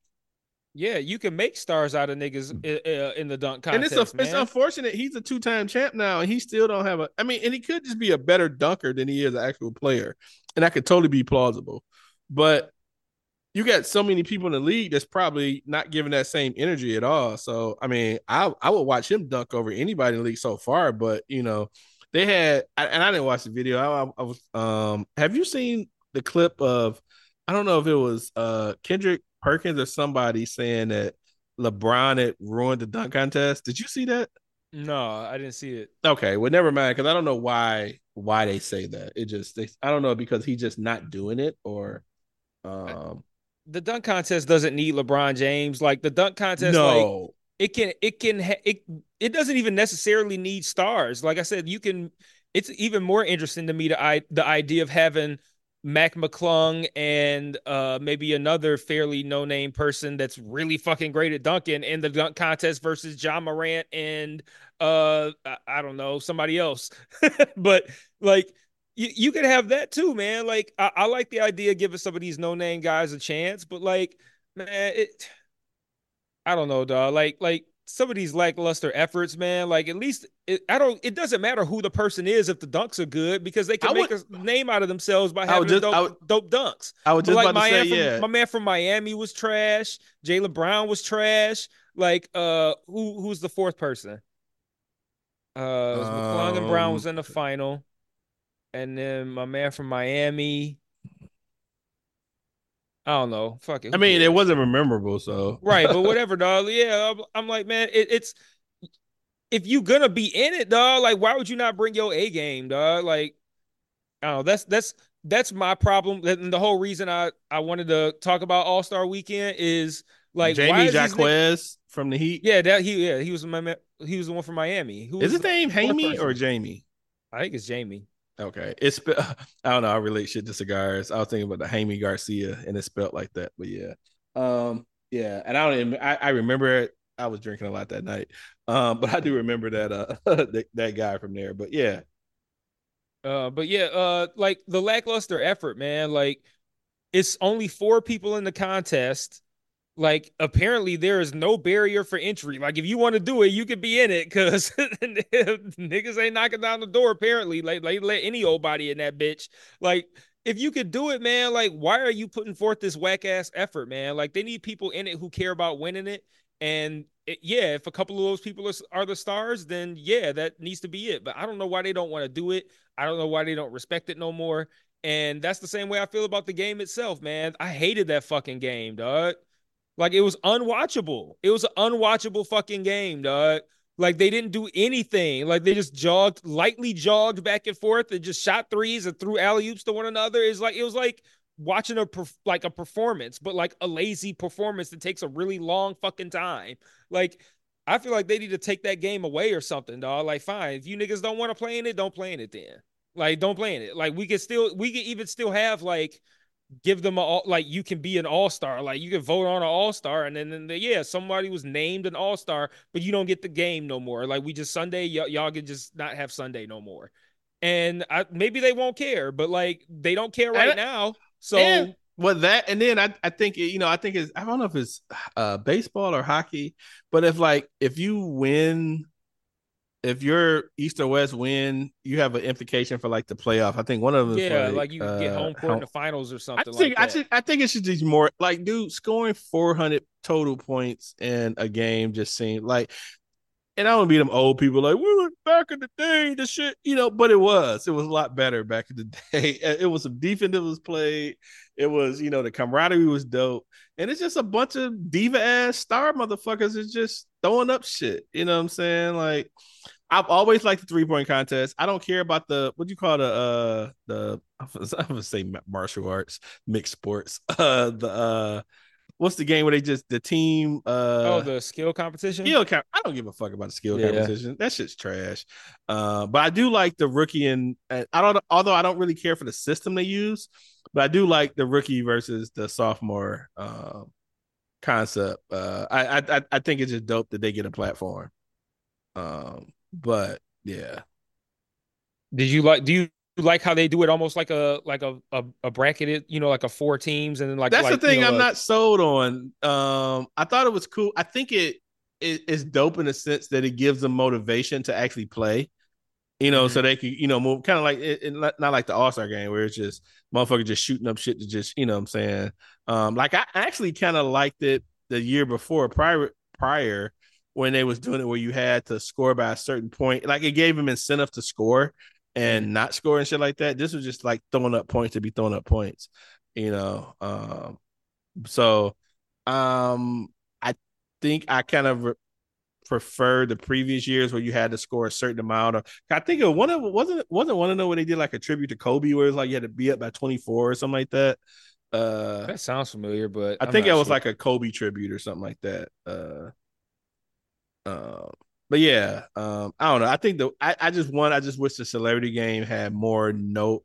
Yeah, you can make stars out of niggas in the dunk and contest, it's a, it's unfortunate he's a two time champ now, and he still don't have a. I mean, and he could just be a better dunker than he is an actual player, and that could totally be plausible. But you got so many people in the league that's probably not giving that same energy at all. So I mean, I I would watch him dunk over anybody in the league so far. But you know, they had, and I didn't watch the video. I, I was, um, have you seen the clip of? I don't know if it was uh Kendrick Perkins or somebody saying that LeBron had ruined the dunk contest. Did you see that? no, I didn't see it. Okay, well, never mind, because I don't know why why they say that. It just they, I don't know because he's just not doing it or um The dunk contest doesn't need LeBron James. Like the dunk contest, like no. it can it can ha- it it doesn't even necessarily need stars. Like I said, you can. It's even more interesting to me the i the idea of having Mac McClung and uh maybe another fairly no name person that's really fucking great at dunking in the dunk contest versus Ja Morant and uh I, I don't know somebody else. [laughs] but like you, you could have that too, man. Like I, I like the idea giving some of these no name guys a chance, but like man, it I don't know, dog. Like, like some of these lackluster efforts, man. Like, at least it, I don't. It doesn't matter who the person is if the dunks are good because they can I make would- a name out of themselves by having just- dope, would- dope dunks. I But just like about my to say, man from yeah. my man from Miami was trash. Jaylen Brown was trash. Like, uh, who who's the fourth person? Uh, McClung and Brown was Um, in the final, and then my man from Miami. I don't know. Fuck it. I mean, it wasn't memorable, so Right, but [laughs] whatever, dog. Yeah, I'm, I'm like, man, it, it's if you gonna be in it, dog. Like, why would you not bring your A game, dog? Like, I don't know. That's that's that's my problem. And the whole reason I I wanted to talk about All Star Weekend is like Jamie these from the Heat. Yeah, that he yeah he was my he was the one from Miami. Who Is his name fourth or Jamie? I think it's Jamie. Okay, it's [laughs] I don't know. I relate shit to cigars. I was thinking about the Jaime Garcia, and it's spelled like that. But yeah, um, yeah, and I don't. Even, I, I remember it. I was drinking a lot that night, um, but I do remember that uh [laughs] that, that guy from there. But yeah, Uh, but yeah, uh, like the lackluster effort, man. Like, it's only four people in the contest. Like, apparently there is no barrier for entry. Like, if you want to do it, you could be in it because [laughs] niggas ain't knocking down the door. Apparently, like, like let any old body in that bitch. Like, if you could do it, man. Like, why are you putting forth this whack ass effort, man? Like, they need people in it who care about winning it. And it, yeah, if a couple of those people are, are the stars, then yeah, that needs to be it. But I don't know why they don't want to do it. I don't know why they don't respect it no more. And that's the same way I feel about the game itself, man. I hated that fucking game, dog. Like it was unwatchable. It was an unwatchable fucking game, dog. Like they didn't do anything. Like they just jogged, lightly jogged back and forth and just shot threes and threw alley oops to one another. Is like it was like watching a like a performance, but like a lazy performance that takes a really long fucking time. Like I feel like they need to take that game away or something, dog. Like fine, if you niggas don't want to play in it, don't play in it then. Like don't play in it. Like we can still we can even still have like give them a all like you can be an all-star like you can vote on an all-star and then, then the, yeah somebody was named an all-star but you don't get the game no more. Like we just sunday y- y'all can just not have sunday no more. And I, maybe they won't care but like they don't care right and, now. So and, well that and then i, I think you know i think it's i don't know if it's uh baseball or hockey but if like if you win if your East or West win, you have an implication for like the playoff. I think one of them. Yeah, like, like, you uh, get home court in the finals or something. I think like I think I think it should be more like, dude, scoring four hundred total points in a game just seemed like. And I don't be them old people like we were back in the day, the shit, you know. But it was, it was a lot better back in the [laughs] day. It was some defense that was played. It was, you know, the camaraderie was dope, and it's just a bunch of diva ass star motherfuckers is just throwing up shit. You know what I'm saying? Like, I've always liked the three point contest. I don't care about the what do you call the uh the [laughs] I'm gonna say martial arts mixed sports. [laughs] Uh the uh what's the game where they just the team uh oh the skill competition skill i don't give a fuck about the skill yeah. competition that shit's trash uh but i do like the rookie and, and i don't although i don't really care for the system they use but i do like the rookie versus the sophomore uh, concept uh I, I i think it's just dope that they get a platform um but yeah. Did you like? Do you like how they do it almost like a like a a, a bracketed, you know, like a four teams and then like that's like, the thing you know, I'm not sold on. Um, I thought it was cool. I think it, it it's dope in the sense that it gives them motivation to actually play. You know, mm-hmm. so they could, you know, move kind of like it, it, not like the All Star game where it's just motherfucker just shooting up shit to just, you know, what I'm saying, um, like I actually kind of liked it the year before prior prior when they was doing it where you had to score by a certain point. Like it gave them incentive to score and mm-hmm. not score and shit like that. This was just like throwing up points to be throwing up points, you know. Um, so um, I think I kind of prefer the previous years where you had to score a certain amount of. I think it one of wasn't wasn't one of them where they did like a tribute to Kobe where it was like you had to be up by twenty four or something like that. Uh, that sounds familiar, but I I'm think it was like a Kobe tribute or something like that. Uh, um, but yeah, um, I don't know. I think the I, I just want I just wish the celebrity game had more note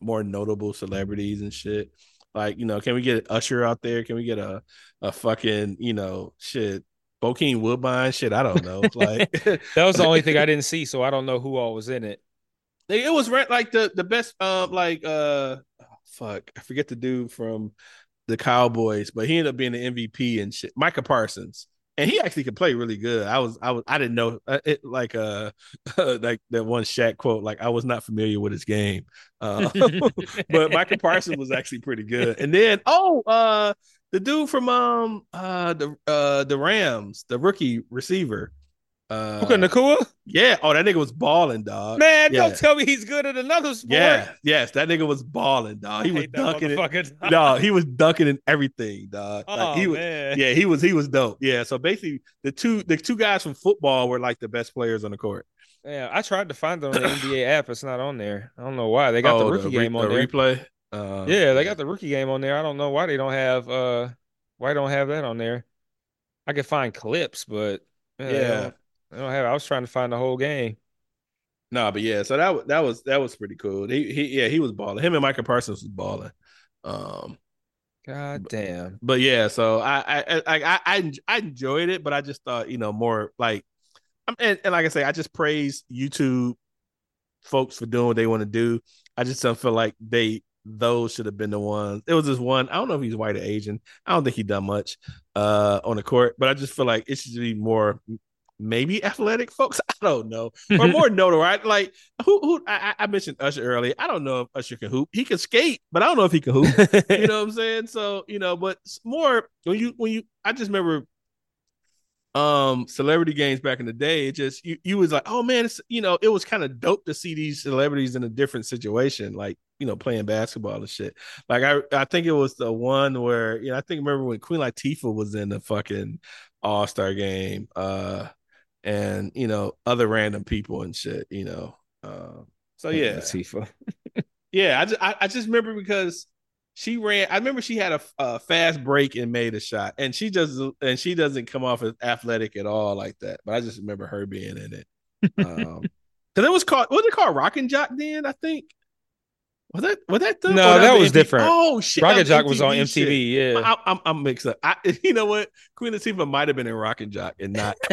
more notable celebrities and shit. Like, you know, can we get Usher out there? Can we get a a fucking, you know, shit, Bokeem Woodbine? Shit, I don't know. Like [laughs] that was the only thing I didn't see, so I don't know who all was in it. It was like the the best um like uh fuck, I forget the dude from the Cowboys, but he ended up being the MVP and shit. Micah Parsons and he actually could play really good. I was, I was, I didn't know uh, it like uh [laughs] like that one Shaq quote. Like I was not familiar with his game, uh, [laughs] but Micah Parsons was actually pretty good. And then oh, uh, the dude from um uh the uh the Rams, the rookie receiver, uh, Puka Nacua? Yeah. Oh, that nigga was balling, dog. Man, yeah. don't tell me he's good at another sport. Yeah. Yes, that nigga was balling, dog. He was dunking it. no, he was dunking in everything, dog. Oh, like he was. Man. Yeah, he was. He was dope. Yeah. So basically, the two the two guys from football were like the best players on the court. Yeah, I tried to find them on the [coughs] NBA app. It's not on there. I don't know why. They got oh, the rookie the re- game on the there. Replay. Uh, yeah, they got the rookie game on there. I don't know why they don't have uh why don't have that on there. I could find clips, but yeah, yeah. I don't have. I was trying to find the whole game. No, nah, but yeah, so that that was that was pretty cool. He, he yeah, he was balling. Him and Micah Parsons was balling. Um, God damn. But, but yeah, so I I, I I I enjoyed it, but I just thought you know more like, and, and like I say, I just praise YouTube folks for doing what they want to do. I just don't feel like they those should have been the ones. It was this one. I don't know if he's white or Asian. I don't think he done much uh on the court, but I just feel like it should be more maybe athletic folks. [laughs] I don't know, or [laughs] more notoriety. Like who? Who? I, I, mentioned Usher earlier. I don't know if Usher can hoop. He can skate, but I don't know if he can hoop. [laughs] you know what I'm saying? So you know, but more when you when you. I just remember. Um celebrity games back in the day, it just you, you was like, oh man, it's you know, it was kind of dope to see these celebrities in a different situation, like you know, playing basketball and shit. Like I I think it was the one where you know, I think remember when Queen Latifah was in the fucking All Star game, uh, and you know, other random people and shit, you know. Uh, so yeah, Latifah. [laughs] yeah, I just I, I just remember because she ran. I remember she had a, a, fast break and made a shot, and she just and she doesn't come off as athletic at all like that. But I just remember her being in it. Um, [laughs] because it was called was it called Rock and Jock then? I think was that was that the, no that, was MTV? different. Oh shit, Rock and Jock was on MTV. Shit. Yeah, I, am I'm, I'm mixed up. I, [laughs] you know what? Queen Latifah might have been in Rock and Jock and not. [laughs]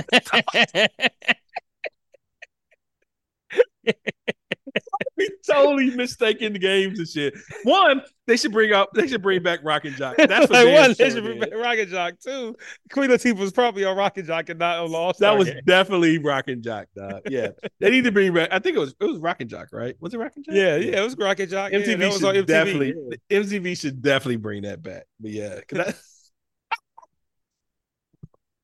[laughs] we totally mistaken the games and shit. One, they should bring up, they should bring back Rock and Jock. [laughs] That's like one. They should bring back Rock and Jock too. Queen Latifah was probably on Rock and Jock and not on Lost. That was game. definitely Rock and Jock, dog. Yeah, [laughs] they need to bring back. I think it was it was Rock and Jock, right? Was it Rock and Jock? Yeah, yeah, it was Rock and Jock. MTV yeah, should MTV. definitely, yeah. MTV should definitely bring that back. But yeah, oh,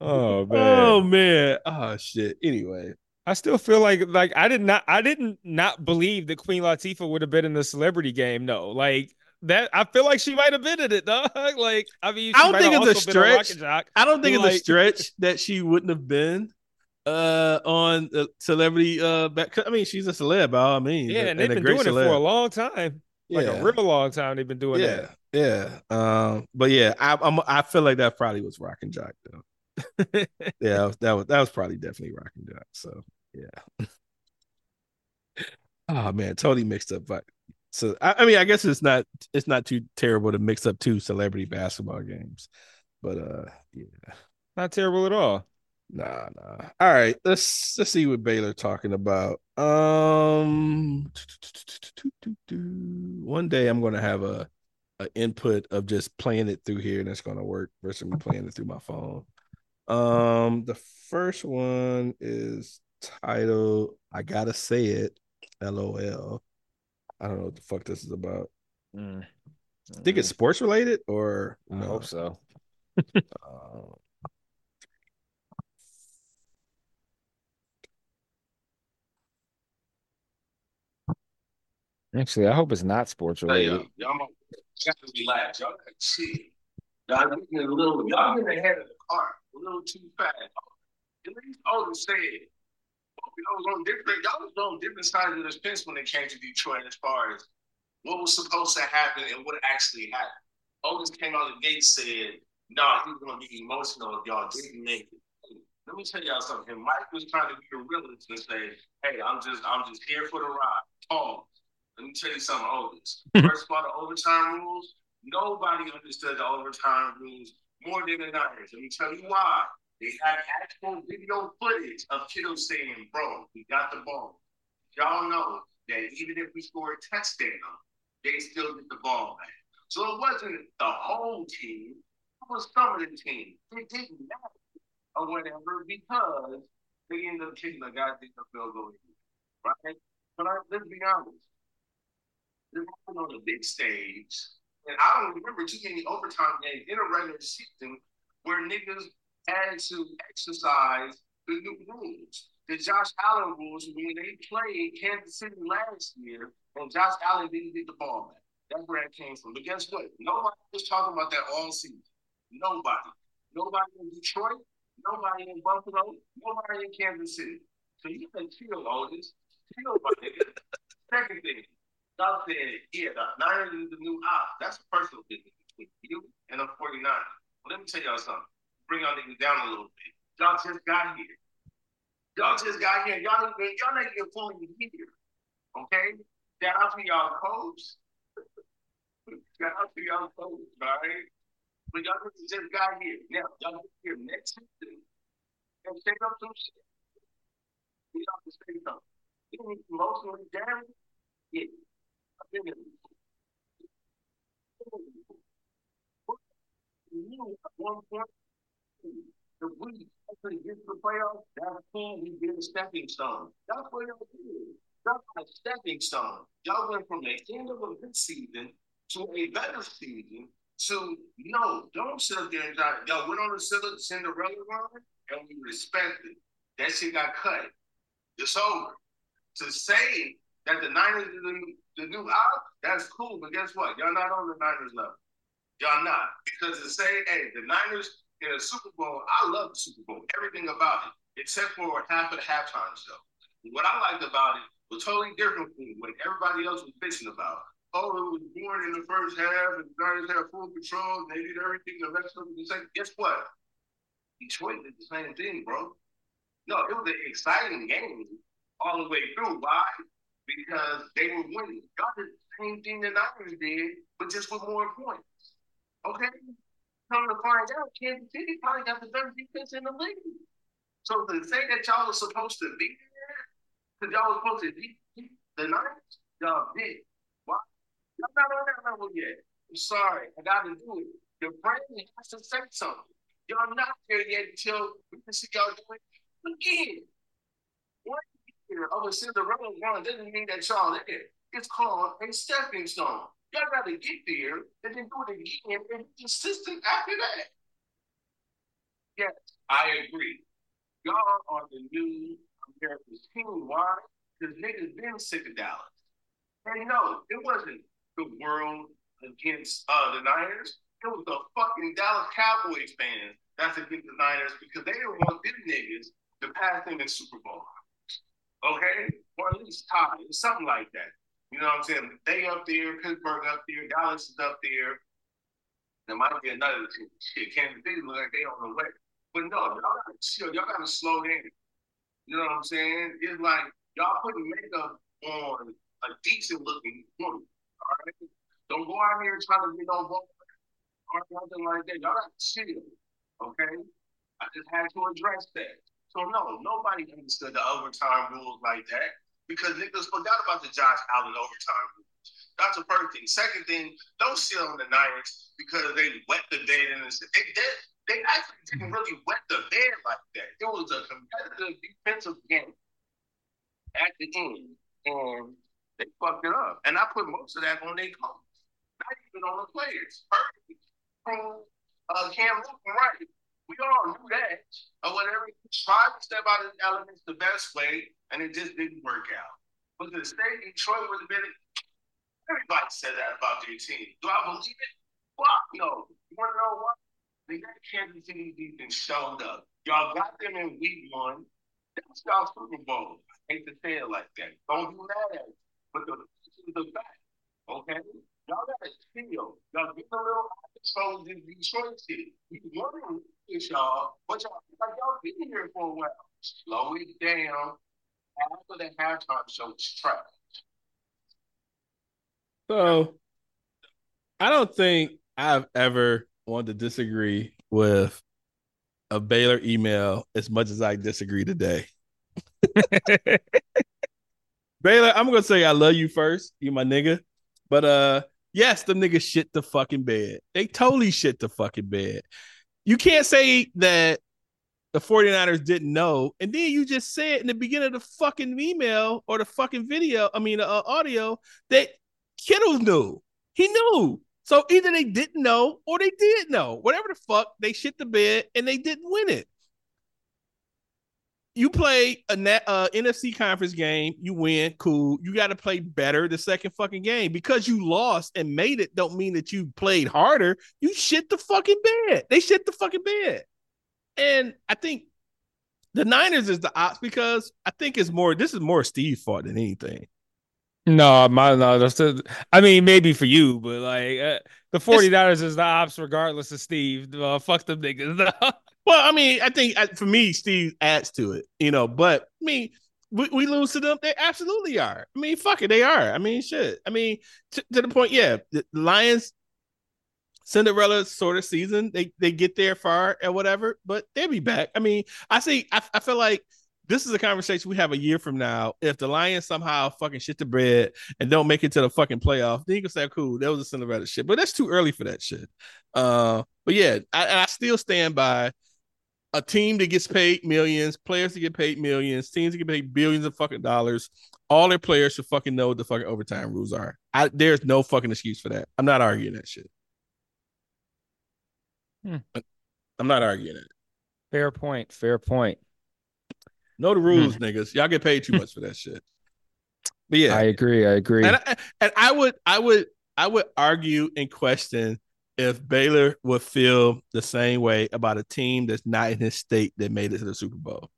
oh man. Oh man. Oh shit. Anyway, I still feel like like I did not I didn't not believe that Queen Latifah would have been in the celebrity game. No, like that I feel like she might have been in it, dog. [laughs] Like I mean, I don't think it's a stretch. I don't think like, it's a stretch that she wouldn't have been uh on the celebrity uh back I mean she's a celeb by all means. Yeah, and, they've been doing celeb. it for a long time. Like yeah. a real long time they've been doing yeah. that. Yeah. Um but yeah, I I'm, I feel like that probably was Rock and Jock though. Yeah, that was that was probably definitely Rock and Jock. So yeah. oh man, totally mixed up. But so I, I, mean, I guess it's not it's not too terrible to mix up two celebrity basketball games, but uh, yeah, not terrible at all. Nah, nah. All right, let's let's see what Baylor talking about. Um, one day I'm gonna have a, a input of just playing it through here, and it's gonna work versus me playing it through my phone. Um, the first one is titled I Gotta Say It, LOL. I don't know what the fuck this is about. Mm. I think it's mm. sports related or I no? hope so. uh, Actually, I hope it's not sports related. Hey, y'all, y'all got to relax. Y'all got to see. Y'all getting a little, y'all getting ahead of the car a little too fast. At least Otis said, I was on different, y'all was on different sides of the fence when it came to Detroit as far as what was supposed to happen and what actually happened. Otis came out the gate said, no, nah, he was gonna be emotional if y'all didn't make it. Let me tell y'all something. Mike was trying to be a realist and say, hey, I'm just I'm just here for the ride. Pause. Let me tell you something, Otis. [laughs] First of all, the overtime rules, nobody understood the overtime rules more than the Niners. Let me tell you why. They had actual video footage of Kittle saying, bro, we got the ball. Y'all know that even if we score a touchdown, they still get the ball back. So it wasn't the whole team, it was some of the team. It didn't matter or whatever because they ended up kicking the goddamn field goal. Right? But I, let's be honest. This happened on the big stage and I don't remember too many overtime games in a regular season where niggas had to exercise the new rules. The Josh Allen rules when they played Kansas City last year and Josh Allen didn't get the ball back. That's where it came from. But guess what? Nobody was talking about that all season. Nobody. Nobody in Detroit, nobody in Buffalo, nobody in Kansas City. So you can chill, Otis. Chill, my nigga. Second thing, Y'all said, yeah, the Niners is the new op. That's a personal business between you and the 49ers. Well, let me tell y'all something. Bring y'all niggas down a little bit. Y'all just got here. Y'all just got here. Y'all ain't y'all ain't even fully here. Okay? Shout out to y'all coach. Shout out to y'all coach, all right? But y'all just got here. Now, y'all get here next season and take up some shit. Y'all can say something. You Emotionally damaged? Yeah. The we actually get to the playoffs, that's when we get a stepping stone. That's what y'all did. That's a stepping stone. Y'all went from the end of a good season to a better season to no, don't sit there and try. Y'all went on the Cinderella run and we respect it. That shit got cut. It's over. To say that the Niners are the, new out, that's cool. But guess what? Y'all not on the Niners level. Y'all not. Because to say, hey, the Niners in a Super Bowl, I love the Super Bowl, everything about it, except for half of the halftime show. What I liked about it was totally different from what everybody else was bitching about. Oh, it was born in the first half, and the Niners had full control, and they did everything the rest of the second. Guess what? Detroit did the same thing, bro. No, it was an exciting game all the way through. Why? Because they were winning. Y'all did the same thing the Niners did, but just with more points. Okay? Come to find out, Kansas City probably got the best defense in the league. So to say that y'all was supposed to be there, because y'all was supposed to beat the Niners, y'all did. Why? Y'all not on that level yet. I'm sorry. I got to do it. Your brain has to say something. Y'all not there yet until we can see y'all doing it again. One year of a Cinderella run doesn't mean that y'all there. It's called a stepping stone. Y'all got to get there and then do it again and be consistent after that. Yes, I agree. Y'all are the new America's team. Why? Because niggas been sick of Dallas. And no, it wasn't the world against uh, the Niners. It was the fucking Dallas Cowboys fans that's against the Niners because they didn't want them niggas to pass them in Super Bowl. Okay? Or at least tie, something like that. You know what I'm saying? They up there, Pittsburgh up there, Dallas is up there. There might be another team. Shit, Kansas City look like they on the way. But no, y'all gotta chill. Y'all gotta slow down. You know what I'm saying? It's like y'all putting makeup on a decent looking woman. All right? Don't go out here trying to get on board or nothing like that. Y'all got to chill, okay? I just had to address that. So no, nobody understood the overtime rules like that because niggas forgot about the Josh Allen overtime rules. That's the first thing. Second thing, don't sit on the Niners because they wet the bed and they did. They actually didn't really wet the bed like that. It was a competitive defensive game at the end, and they fucked it up. And I put most of that on their coach, not even on the players. Perfect uh, Cam Newton right. We all knew that or whatever. He tried to step out of his elements the best way, and it just didn't work out. But the state Detroit was been everybody said that about their team. Do I believe it? Fuck no. You wanna know what? They got Kansas City defense showed up. Y'all got them in week one. That's y'all Super Bowl. I hate to say it like that. Don't do that. But the, the fact, okay? Y'all gotta chill. Y'all get a little exposed in Detroit City. We wondering this, y'all, but y'all like y'all been here for a while. Slow it down. After the halftime show is trash. So I don't think I've ever wanted to disagree with a Baylor email as much as I disagree today. [laughs] Baylor, I'm gonna say I love you first. You my nigga. But uh Yes, the niggas shit the fucking bed. They totally shit the fucking bed. You can't say that the 49ers didn't know. And then you just said in the beginning of the fucking email or the fucking video, I mean, uh, audio, that Kittle knew. He knew. So either they didn't know or they did know. Whatever the fuck, they shit the bed and they didn't win it you play a net, uh, NFC conference game, you win, cool. You got to play better the second fucking game because you lost and made it. Don't mean that you played harder. You shit the fucking bed. They shit the fucking bed, and I think the Niners is the ops because I think it's more. This is more Steve's fault than anything. No, my no, that's the, I mean, maybe for you, but like uh, the 49ers it's, is the ops regardless of Steve. Uh, fuck them niggas. [laughs] Well, I mean, I think uh, for me, Steve adds to it, you know. But I mean, we, we lose to them. They absolutely are. I mean, fuck it, they are. I mean, shit. I mean, to, to the point, yeah. The Lions, Cinderella sort of season. They they get there far and whatever, but they'll be back. I mean, I see. I, I feel like this is a conversation we have a year from now. If the Lions somehow fucking shit the bread and don't make it to the fucking playoff, then you can say, cool, that was a Cinderella shit. But that's too early for that shit. Uh, but yeah, I, I still stand by a team that gets paid millions, players that get paid millions, teams that get paid billions of fucking dollars. All their players should fucking know what the fucking overtime rules are. I, there's no fucking excuse for that. I'm not arguing that shit. Hmm. I'm not arguing it. Fair point. Fair point. Know the rules, niggas. Y'all get paid too much for that shit. But yeah, I agree. I agree. and I, and I would I would I would argue and question if Baylor would feel the same way about a team that's not in his state that made it to the Super Bowl.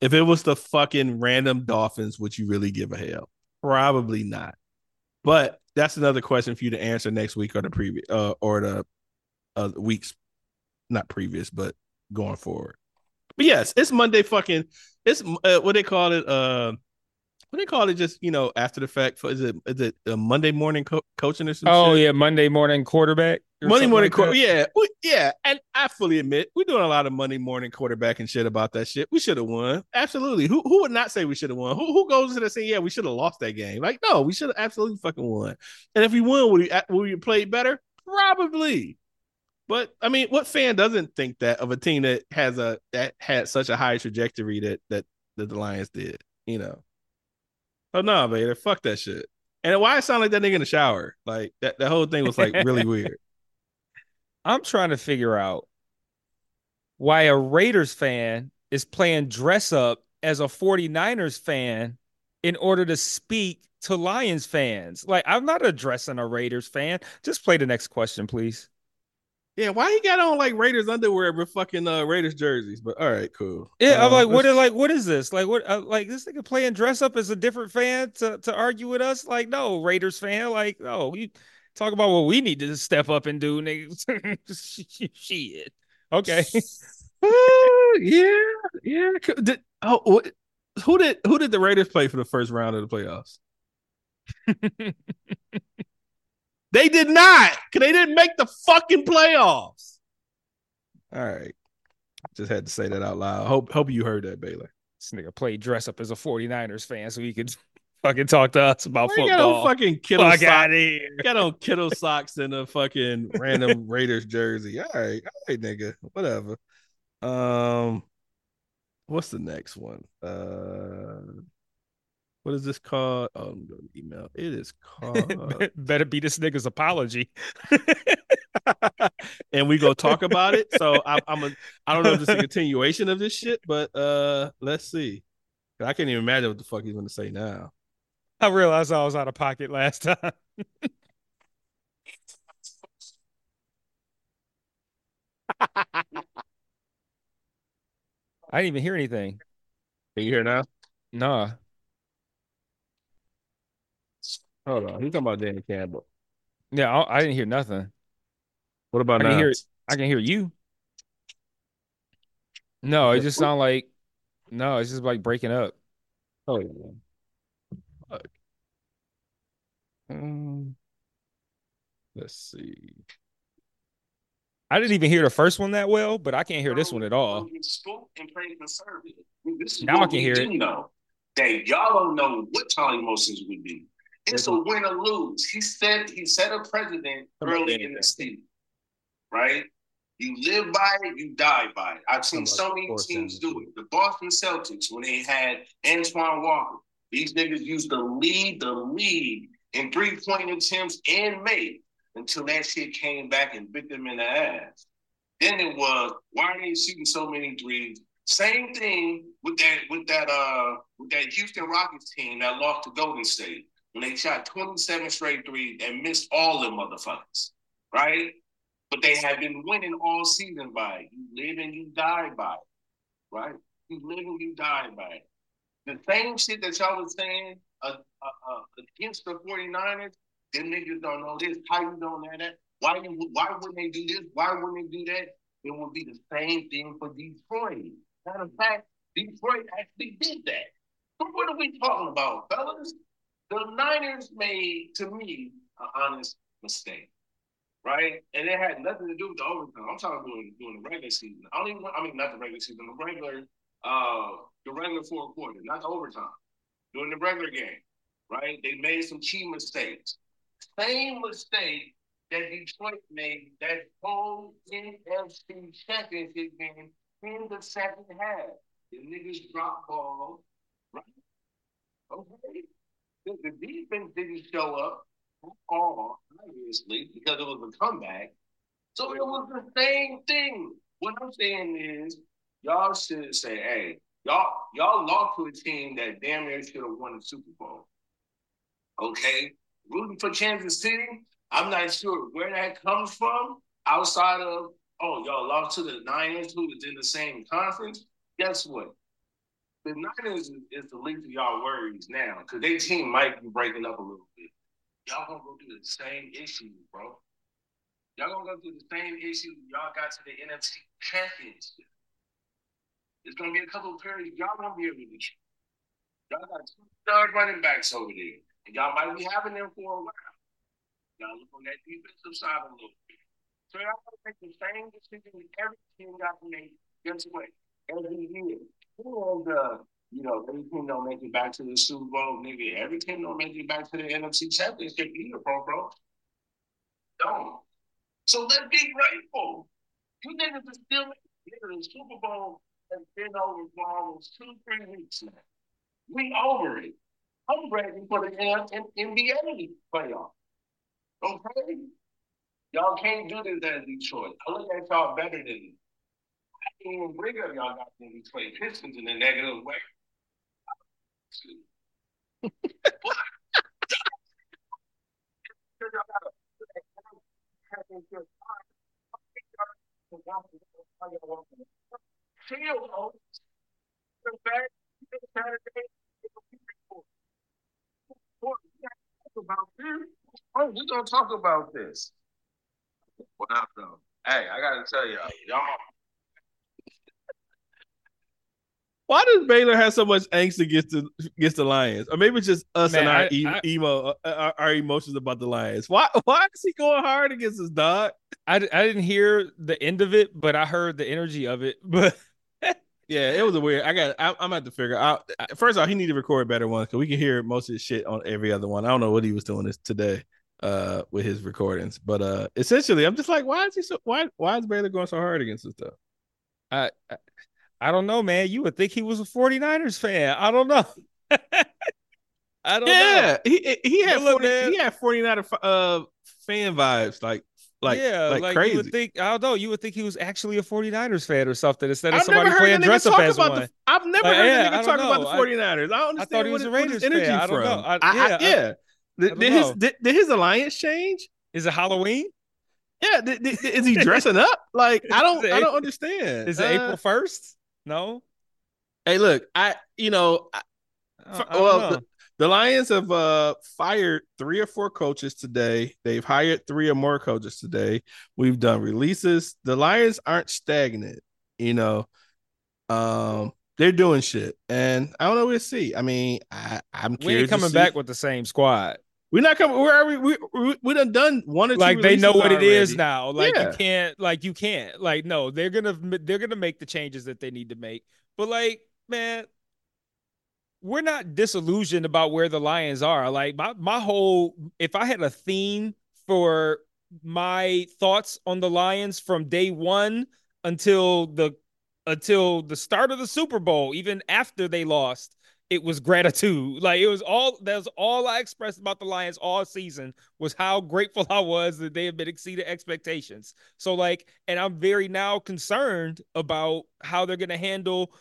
If it was the fucking random Dolphins, would you really give a hell? Probably not. But that's another question for you to answer next week or the previous uh, or the uh, weeks, not previous, but going forward. But yes, it's Monday. Fucking, it's uh, what they call it. Uh, what they call it? Just you know, after the fact. Is it is it a Monday morning co- coaching or something? oh yeah, Monday morning quarterback. Monday morning like quarter, yeah, we, yeah, and I fully admit we're doing a lot of Monday morning quarterback and shit about that shit. We should have won, absolutely. Who who would not say we should have won? Who who goes to the say yeah we should have lost that game? Like no, we should have absolutely fucking won. And if we won, would we would we played better? Probably. But I mean, what fan doesn't think that of a team that has a that had such a high trajectory that that, that the Lions did? You know. Oh no, Vader, fuck that shit. And why it sound like that nigga in the shower? Like that, that whole thing was like really [laughs] weird. I'm trying to figure out why a Raiders fan is playing dress up as a 49ers fan in order to speak to Lions fans. Like, I'm not addressing a Raiders fan. Just play the next question, please. Yeah, why he got on like Raiders underwear with fucking uh, Raiders jerseys? But all right, cool. Yeah, I'm Uh, like, what? like, what is this? Like, what? Uh, like, this nigga playing dress up as a different fan to to argue with us? Like, no, Raiders fan. Like, no, you talk about what we need to step up and do, nigga. [laughs] Shit. Okay. Uh, [laughs] yeah, yeah. Did, oh, what, who did who did the Raiders play for the first round of the playoffs? [laughs] They did not, because they didn't make the fucking playoffs. All right, just had to say that out loud. Hope hope you heard that, Baylor. This nigga played dress up as a 49ers fan so he could [laughs] fucking talk to us about Why you got on football. fucking Kittle Fuck socks? out here. Got on Kittle socks and a fucking random [laughs] Raiders jersey. All right, all right, nigga, whatever. Um, what's the next one? Uh, what is this called? Oh, let me go to email. It is [laughs] called, Better be this nigga's apology. [laughs] and we go talk about it. So I, I'm a, I don't know if it's a [laughs] continuation of this shit, but uh, let's see. I can't even imagine what the fuck he's gonna say now. I realized I was out of pocket last time. I didn't even hear anything. Can you hear now? Nah. Hold on, he's talking about Danny Campbell. Yeah, I, I didn't hear nothing. What about I can hear I can hear you. No, it just sound like no, it's just like breaking up. Oh yeah. Fuck. Um, let's see. I didn't even hear the first one that well, but I can't hear this one at all. And played conservative. Now I can hear do it. know. That y'all don't know what Charlie Moses would be. It's a win or lose. He said he set a precedent Come early in the season, right? You live by it, you die by it. I've seen so many teams do it. The Boston Celtics, when they had Antoine Walker, these niggas used to lead the league in three point attempts and made until that shit came back and bit them in the ass. Then it was why are they shooting so many threes? Same thing with that with that uh with that Houston Rockets team that lost to Golden State when they shot 27 straight threes and missed all them motherfuckers, right? But they have been winning all season by it. You live and you die by it, right? You live and you die by it. The same shit that y'all was saying uh, uh, uh, against the 49ers, them niggas don't know this. How you don't know that? Why, you- why wouldn't they do this? Why wouldn't they do that? It would be the same thing for Detroit. Matter of fact, Detroit actually did that. So what are we talking about, fellas? The Niners made, to me, an honest mistake, right? And it had nothing to do with the overtime. I'm talking during, doing the regular season. I don't even, I mean, not the regular season, the regular, uh, the regular fourth quarter, not the overtime. During the regular game, right? They made some key mistakes. Same mistake that Detroit made that whole NFC championship game in the second half. The niggas drop ball, right? Okay. The, defense didn't show up at all, obviously, because it was a comeback. So it was the same thing. What I'm saying is, y'all should say, hey, y'all, y'all lost to a team that damn near should have won the Super Bowl. Okay? Rooting for Kansas City, I'm not sure where that comes from outside of, oh, y'all lost to the Niners, who was in the same conference. Guess what? The Niners is, is the least of y'all worries now because their team might be breaking up a little bit. Y'all gonna go through the same issues, bro. Y'all gonna go through the same issues y'all got to the NFC Championship. It's gonna be a couple of periods y'all won't be able to. Do. Y'all got two star running backs over there, and y'all might be having them for a while. Y'all look on that defensive side a little bit. So y'all gonna make the same decision that every team got to make. Guess what? Every year. And, uh, you know, every team don't make it back to the Super Bowl, nigga. Every team don't make it back to the NFC Championship either, bro, bro. Don't. So let's be grateful. You niggas are still nigga, the Super Bowl has been over for almost two, three weeks now. We over it. I'm ready for the NBA playoff. Okay? Y'all can't do this as Detroit. I look at y'all better than even bring up y'all got the Detroit Pistons in a negative way. Oh, we're gonna talk about this. What up, though? Hey, I gotta tell y'all, y'all Why does Baylor have so much angst against the against the Lions? Or maybe it's just us Man, and our I- e- I- emo, uh, our, our emotions about the Lions. Why [laughs] why is he going hard against his dog? I, I didn't hear the end of it, but I heard the energy of it. [laughs] But Yeah, it was a weird. I got. I, I'm at to figure out. First off, he need to record better ones because we can hear most of his shit on every other one. I don't know what he was doing this today uh with his recordings, but uh essentially, I'm just like, why is he so? Why why is Baylor going so hard against this stuff? I, I I don't know, man. You would think he was a 49ers fan. I don't know. [laughs] I don't know. Yeah, he he had look, 40, man. he had 49 uh fan vibes like like yeah, like, like, crazy. you would think I don't know, you would think he was actually a 49ers fan or something instead of I've somebody playing dress up as one. the. I've never Like, heard yeah, I nigga talk about the I- 49ers. I don't understand thought he was a his- what his Raiders energy fan. I don't from. know. I- I- I- yeah, I- yeah. Did, his know. did, did his alliance change? Is it Halloween? Yeah, is he dressing up? Like I [laughs] don't, I don't understand. Is it Uh, April 1st? No. Hey, look, I you know, I- I, well, know. the, the Lions have uh, fired three or four coaches today. They've hired three or more coaches today. We've done releases. The Lions aren't stagnant, you know. Um, they're doing shit, and I don't know. We'll see. I mean, I, I'm we ain't coming back with the same squad. We're not coming. Where are we? We we, done done one or two. Like they know what it is now. Like Yeah. you can't. Like you can't. Like no, they're gonna they're gonna make the changes that they need to make. But like, man, we're not disillusioned about where the Lions are. Like my my whole if I had a theme for my thoughts on the Lions from day one until the until the start of the Super Bowl, even after they lost, it was gratitude. Like it was all that was all I expressed about the Lions all season was how grateful I was that they have been exceeded expectations. So like, and I'm very now concerned about how they're gonna handle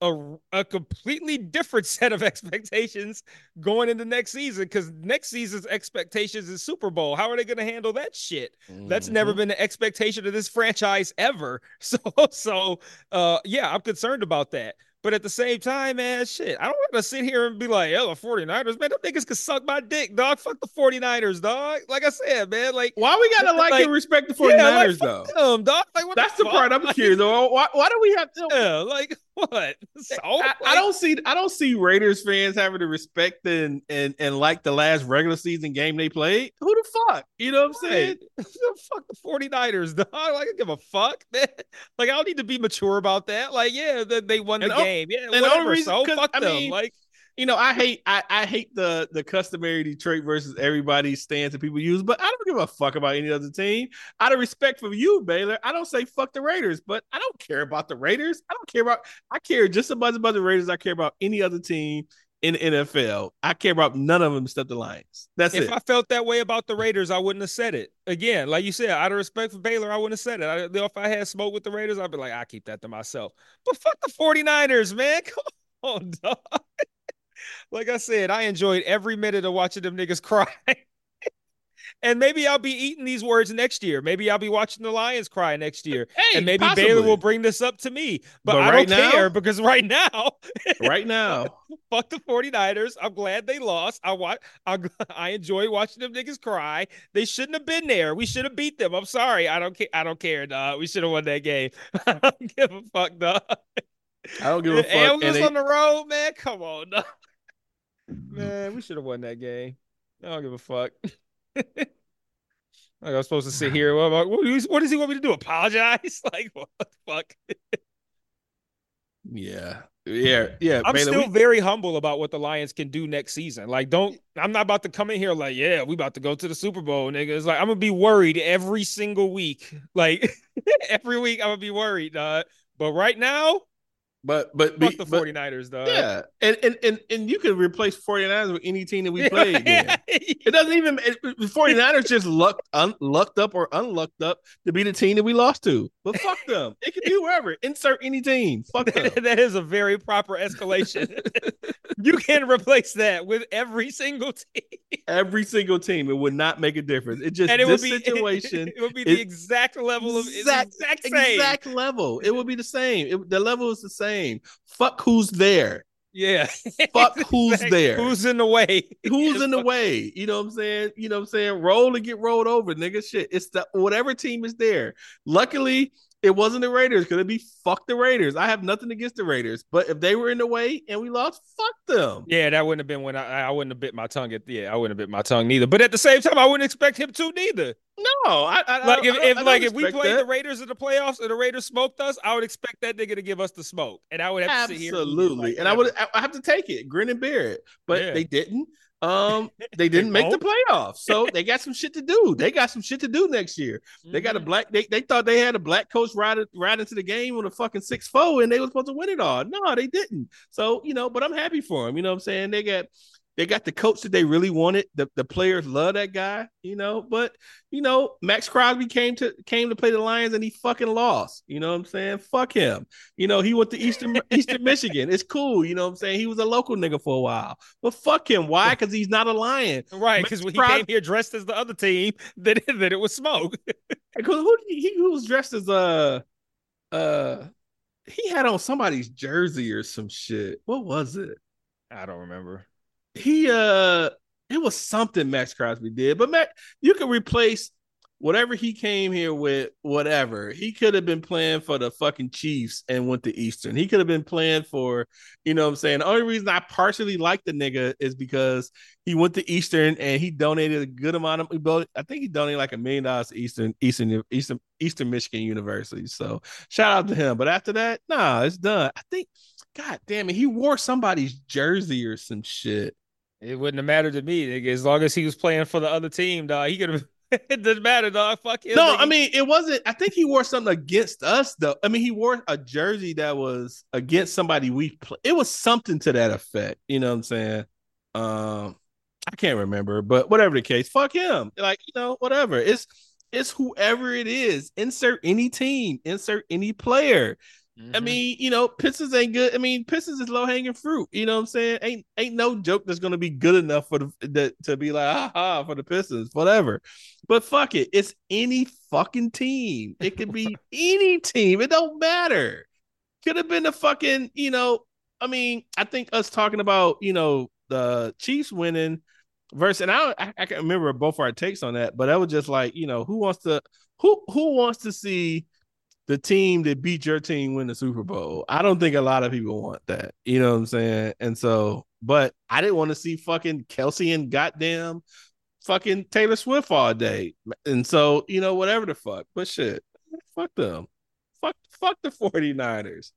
a, a completely different [laughs] set of expectations going into next season because next season's expectations is Super Bowl. How are they going to handle that shit? That's never Mhm. been the expectation of this franchise ever. [laughs] So, so, uh, yeah, I'm concerned about that. But at the same time, man, shit, I don't want to sit here and be like, oh, the 49ers, man, them niggas can suck my dick, dog. Fuck the 49ers, dog. Like I said, man, like, Why we gotta like, Like, and respect the 49ers yeah, like, though? them, dog. Like, That's the fuck? part I'm Like, curious. Though. Why, why do we have to? Yeah, like [laughs] what? So, I, I don't see I don't see Raiders fans having to respect and and and like the last regular season game they played. Who the fuck? You know what I'm saying? Right. [laughs] fuck the 49ers, [laughs] dog. Like, I don't give a fuck, man. Like, I don't need to be mature about that. Like, yeah, they, they won the And game. Yeah, the only whatever. reason- so fuck I them. mean, like, You know, I hate I, I hate the the customary Detroit versus everybody stance that people use, but I don't give a fuck about any other team. Out of respect for you, Baylor, I don't say fuck the Raiders, but I don't care about the Raiders. I don't care about I care just as much about the Raiders. I care about any other team in the NFL. I care about none of them except the Lions. That's if it. I felt that way about the Raiders, I wouldn't have said it. Again, like you said, out of respect for Baylor, I wouldn't have said it. I, if I had smoke with the Raiders, I'd be like, I keep that to myself. But fuck the 49ers, man. [laughs] Come on, dog. Like I said, I enjoyed every minute of watching them niggas cry. [laughs] and maybe I'll be eating these words next year. Maybe I'll be watching the Lions cry next year. Hey, and maybe possibly. Baylor will bring this up to me. But, But I right don't now- care because right now, [laughs] right now. [laughs] fuck the 49ers. I'm glad they lost. I watch I, I enjoy watching them niggas cry. They shouldn't have been there. We should have beat them. I'm sorry. I don't care. I don't care, dog. We should have won that game. I don't give a fuck, dog. I don't give a fuck. And And they- on the road, man. Come on, dog. Man, we should have won that game. I don't give a fuck. [laughs] like I was supposed to sit here. What, what, what does he want me to do? Apologize? [laughs] Like what the fuck? [laughs] yeah, yeah, yeah. I'm Baylor, still we- very humble about what the Lions can do next season. Like, don't I'm not about to come in here like, yeah, we about to go to the Super Bowl, nigga. It's like I'm gonna be worried every single week. Like every week I'm gonna be worried, dog. But right now, but but fuck the but- 49ers, dog. Yeah, and and and and you can replace 49ers with any team that we play [laughs] again. It doesn't even it, the 49ers just lucked un, lucked up or unlucked up to be the team that we lost to. But fuck them. It can be wherever. Insert any team. Fuck [laughs] them. that is a very proper escalation. [laughs] you can replace that with every single team. Every single team. It would not make a difference. It just And it this would be situation. It would be it- the exact level of Exact- exact, exact same. Exact level. It would be the same. It, the level is the same. Fuck who's there. Yeah. Fuck [laughs] who's there. Who's in the way? Who's in the way? You know what I'm saying? You know what I'm saying? Roll and get rolled over, nigga. Shit. It's the whatever team is there. Luckily, it wasn't the Raiders. Could it be fuck the Raiders? I have nothing against the Raiders, but if they were in the way and we lost, fuck them. Yeah, that wouldn't have been when I I wouldn't have bit my tongue at yeah, I wouldn't have bit my tongue neither. But at the same time, I wouldn't expect him to neither. No, I, I Like if, I- if I like if we played that. the Raiders in the playoffs and the Raiders smoked us, I would expect that nigga to give us the smoke. And I would have to sit here. and eat it Absolutely. like and I would I have to take it, grin and bear it. But Yeah. they didn't. Um, [laughs] they didn't make the playoffs. So [laughs] they got some shit to do. They got some shit to do next year. They got a Mhm. black they, they thought they had a black coach ride ride into the game with a fucking six four and they were supposed to win it all. No, they didn't. So, you know, but I'm happy for them. You know what I'm saying? They got they got the coach that they really wanted. The, the players love that guy, you know. But you know, Maxx Crosby came to came to play the Lions and he fucking lost. You know what I'm saying? Fuck him. You know, he went to Eastern [laughs] Eastern Michigan. It's cool. You know what I'm saying? He was a local nigga for a while. But fuck him. Why? Because he's not a lion. Right, because when he Crosby- came here dressed as the other team, [laughs] that that it was smoke. [laughs] Because who he, who was dressed as uh uh he had on somebody's jersey or some shit. What was it? I don't remember. He uh it was something Maxx Crosby did, but Maxx, you can replace whatever he came here with, whatever. He could have been playing for the fucking Chiefs and went to Eastern. He could have been playing for, you know what I'm saying? The only reason I partially like the nigga is because he went to Eastern and he donated a good amount of I think he donated like a million dollars to Eastern Eastern Eastern Eastern Michigan University. So shout out to him. But after that, nah, it's done. I think God damn it, he wore somebody's jersey or some shit. It wouldn't have mattered to me, nigga. As long as he was playing for the other team, dog. He could have. [laughs] it doesn't matter, dog. Fuck him. No, nigga. I mean it wasn't. I think he wore something against us, though. I mean, he wore a jersey that was against somebody we play. It was something to that effect. You know what I'm saying? Um, I can't remember, but whatever the case, fuck him. Like you know, whatever. It's it's whoever it is. Insert any team. Insert any player. I Mhm. mean, you know, Pistons ain't good. I mean, Pistons is low hanging fruit. You know what I'm saying? Ain't ain't no joke that's gonna be good enough for the, to be like, ah, ah, for the Pistons, whatever. But fuck it, it's any fucking team. It could be [laughs] any team. It don't matter. Could have been the fucking, you know. I mean, I think us talking about, you know, the Chiefs winning versus, and I I, I can remember both our takes on that, but I was just like, you know, who wants to who who wants to see the team that beat your team win the Super Bowl. I don't think a lot of people want that. You know what I'm saying? And so, but I didn't want to see fucking Kelce and goddamn fucking Taylor Swift all day. And so, you know, whatever the fuck. But shit, fuck them. Fuck fuck the 49ers.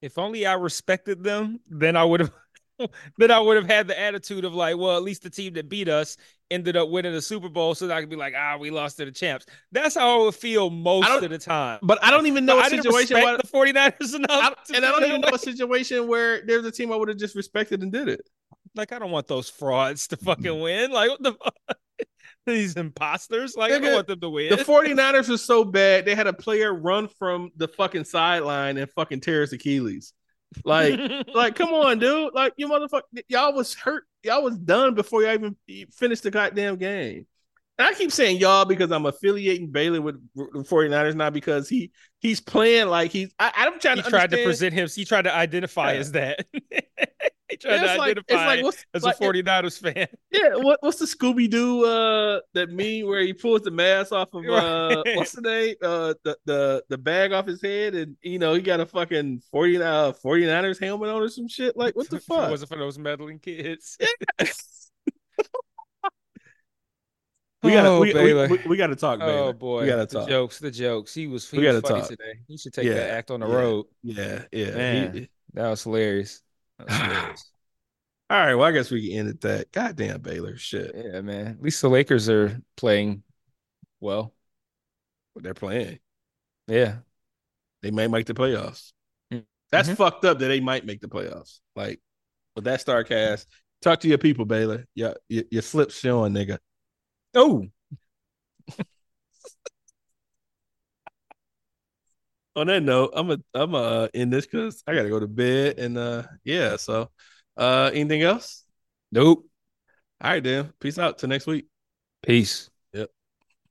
If only I respected them, then I would have [laughs] then I would have had the attitude of like, well, at least the team that beat us ended up winning the Super Bowl so that I could be like, ah, we lost to the champs. That's how I would feel most of the time. But I don't even know But a I situation. Where, the 49ers enough. I, and I do don't even know a situation where there's a team I would have just respected and did it. Like, I don't want those frauds to fucking win. Like, what the fuck? [laughs] These imposters. Like, I Nigga, don't want them to win. The 49ers were so bad, they had a player run from the fucking sideline and fucking tear his Achilles. Like, [laughs] like, come on, dude. Like, you motherfucker, y'all was hurt. Y'all was done before y'all even finished the goddamn game. And I keep saying y'all because I'm affiliating Baylor with the 49ers now because he he's playing like he's. I, I'm trying he to tried to present him. He tried to identify Yeah. as that. [laughs] [laughs] he tried It's to like, it's identify like what's as like, a 49ers fan. [laughs] Yeah, what, what's the Scooby Doo uh that meme where he pulls the mask off of [laughs] uh what's the name? Uh the, the the bag off his head and you know he got a fucking 40 uh 49ers helmet on or some shit. Like what the If it fuck? wasn't for those meddling kids. we gotta Oh, we, we, we, we gotta talk, Baylor. Oh boy, We gotta the talk. jokes, the jokes. He was he We was gotta funny talk. today. He should take Yeah, that act on the yeah. road. Yeah, yeah. Man. He- That was hilarious. That was hilarious. [sighs] all right, well I guess we can end at that. Goddamn Baylor shit. yeah, man. At least the Lakers are playing well. They're playing. Yeah. They might make the playoffs. Mm. That's fucked up that they might make the playoffs. Like with that star cast. Talk to your people, Baylor. Yeah, your, your slip's showing, nigga. Oh, on that note, I'm a I'm uh in this because I gotta go to bed and uh yeah. So uh anything else? nope. All right, then. Peace out. Till next week. Peace.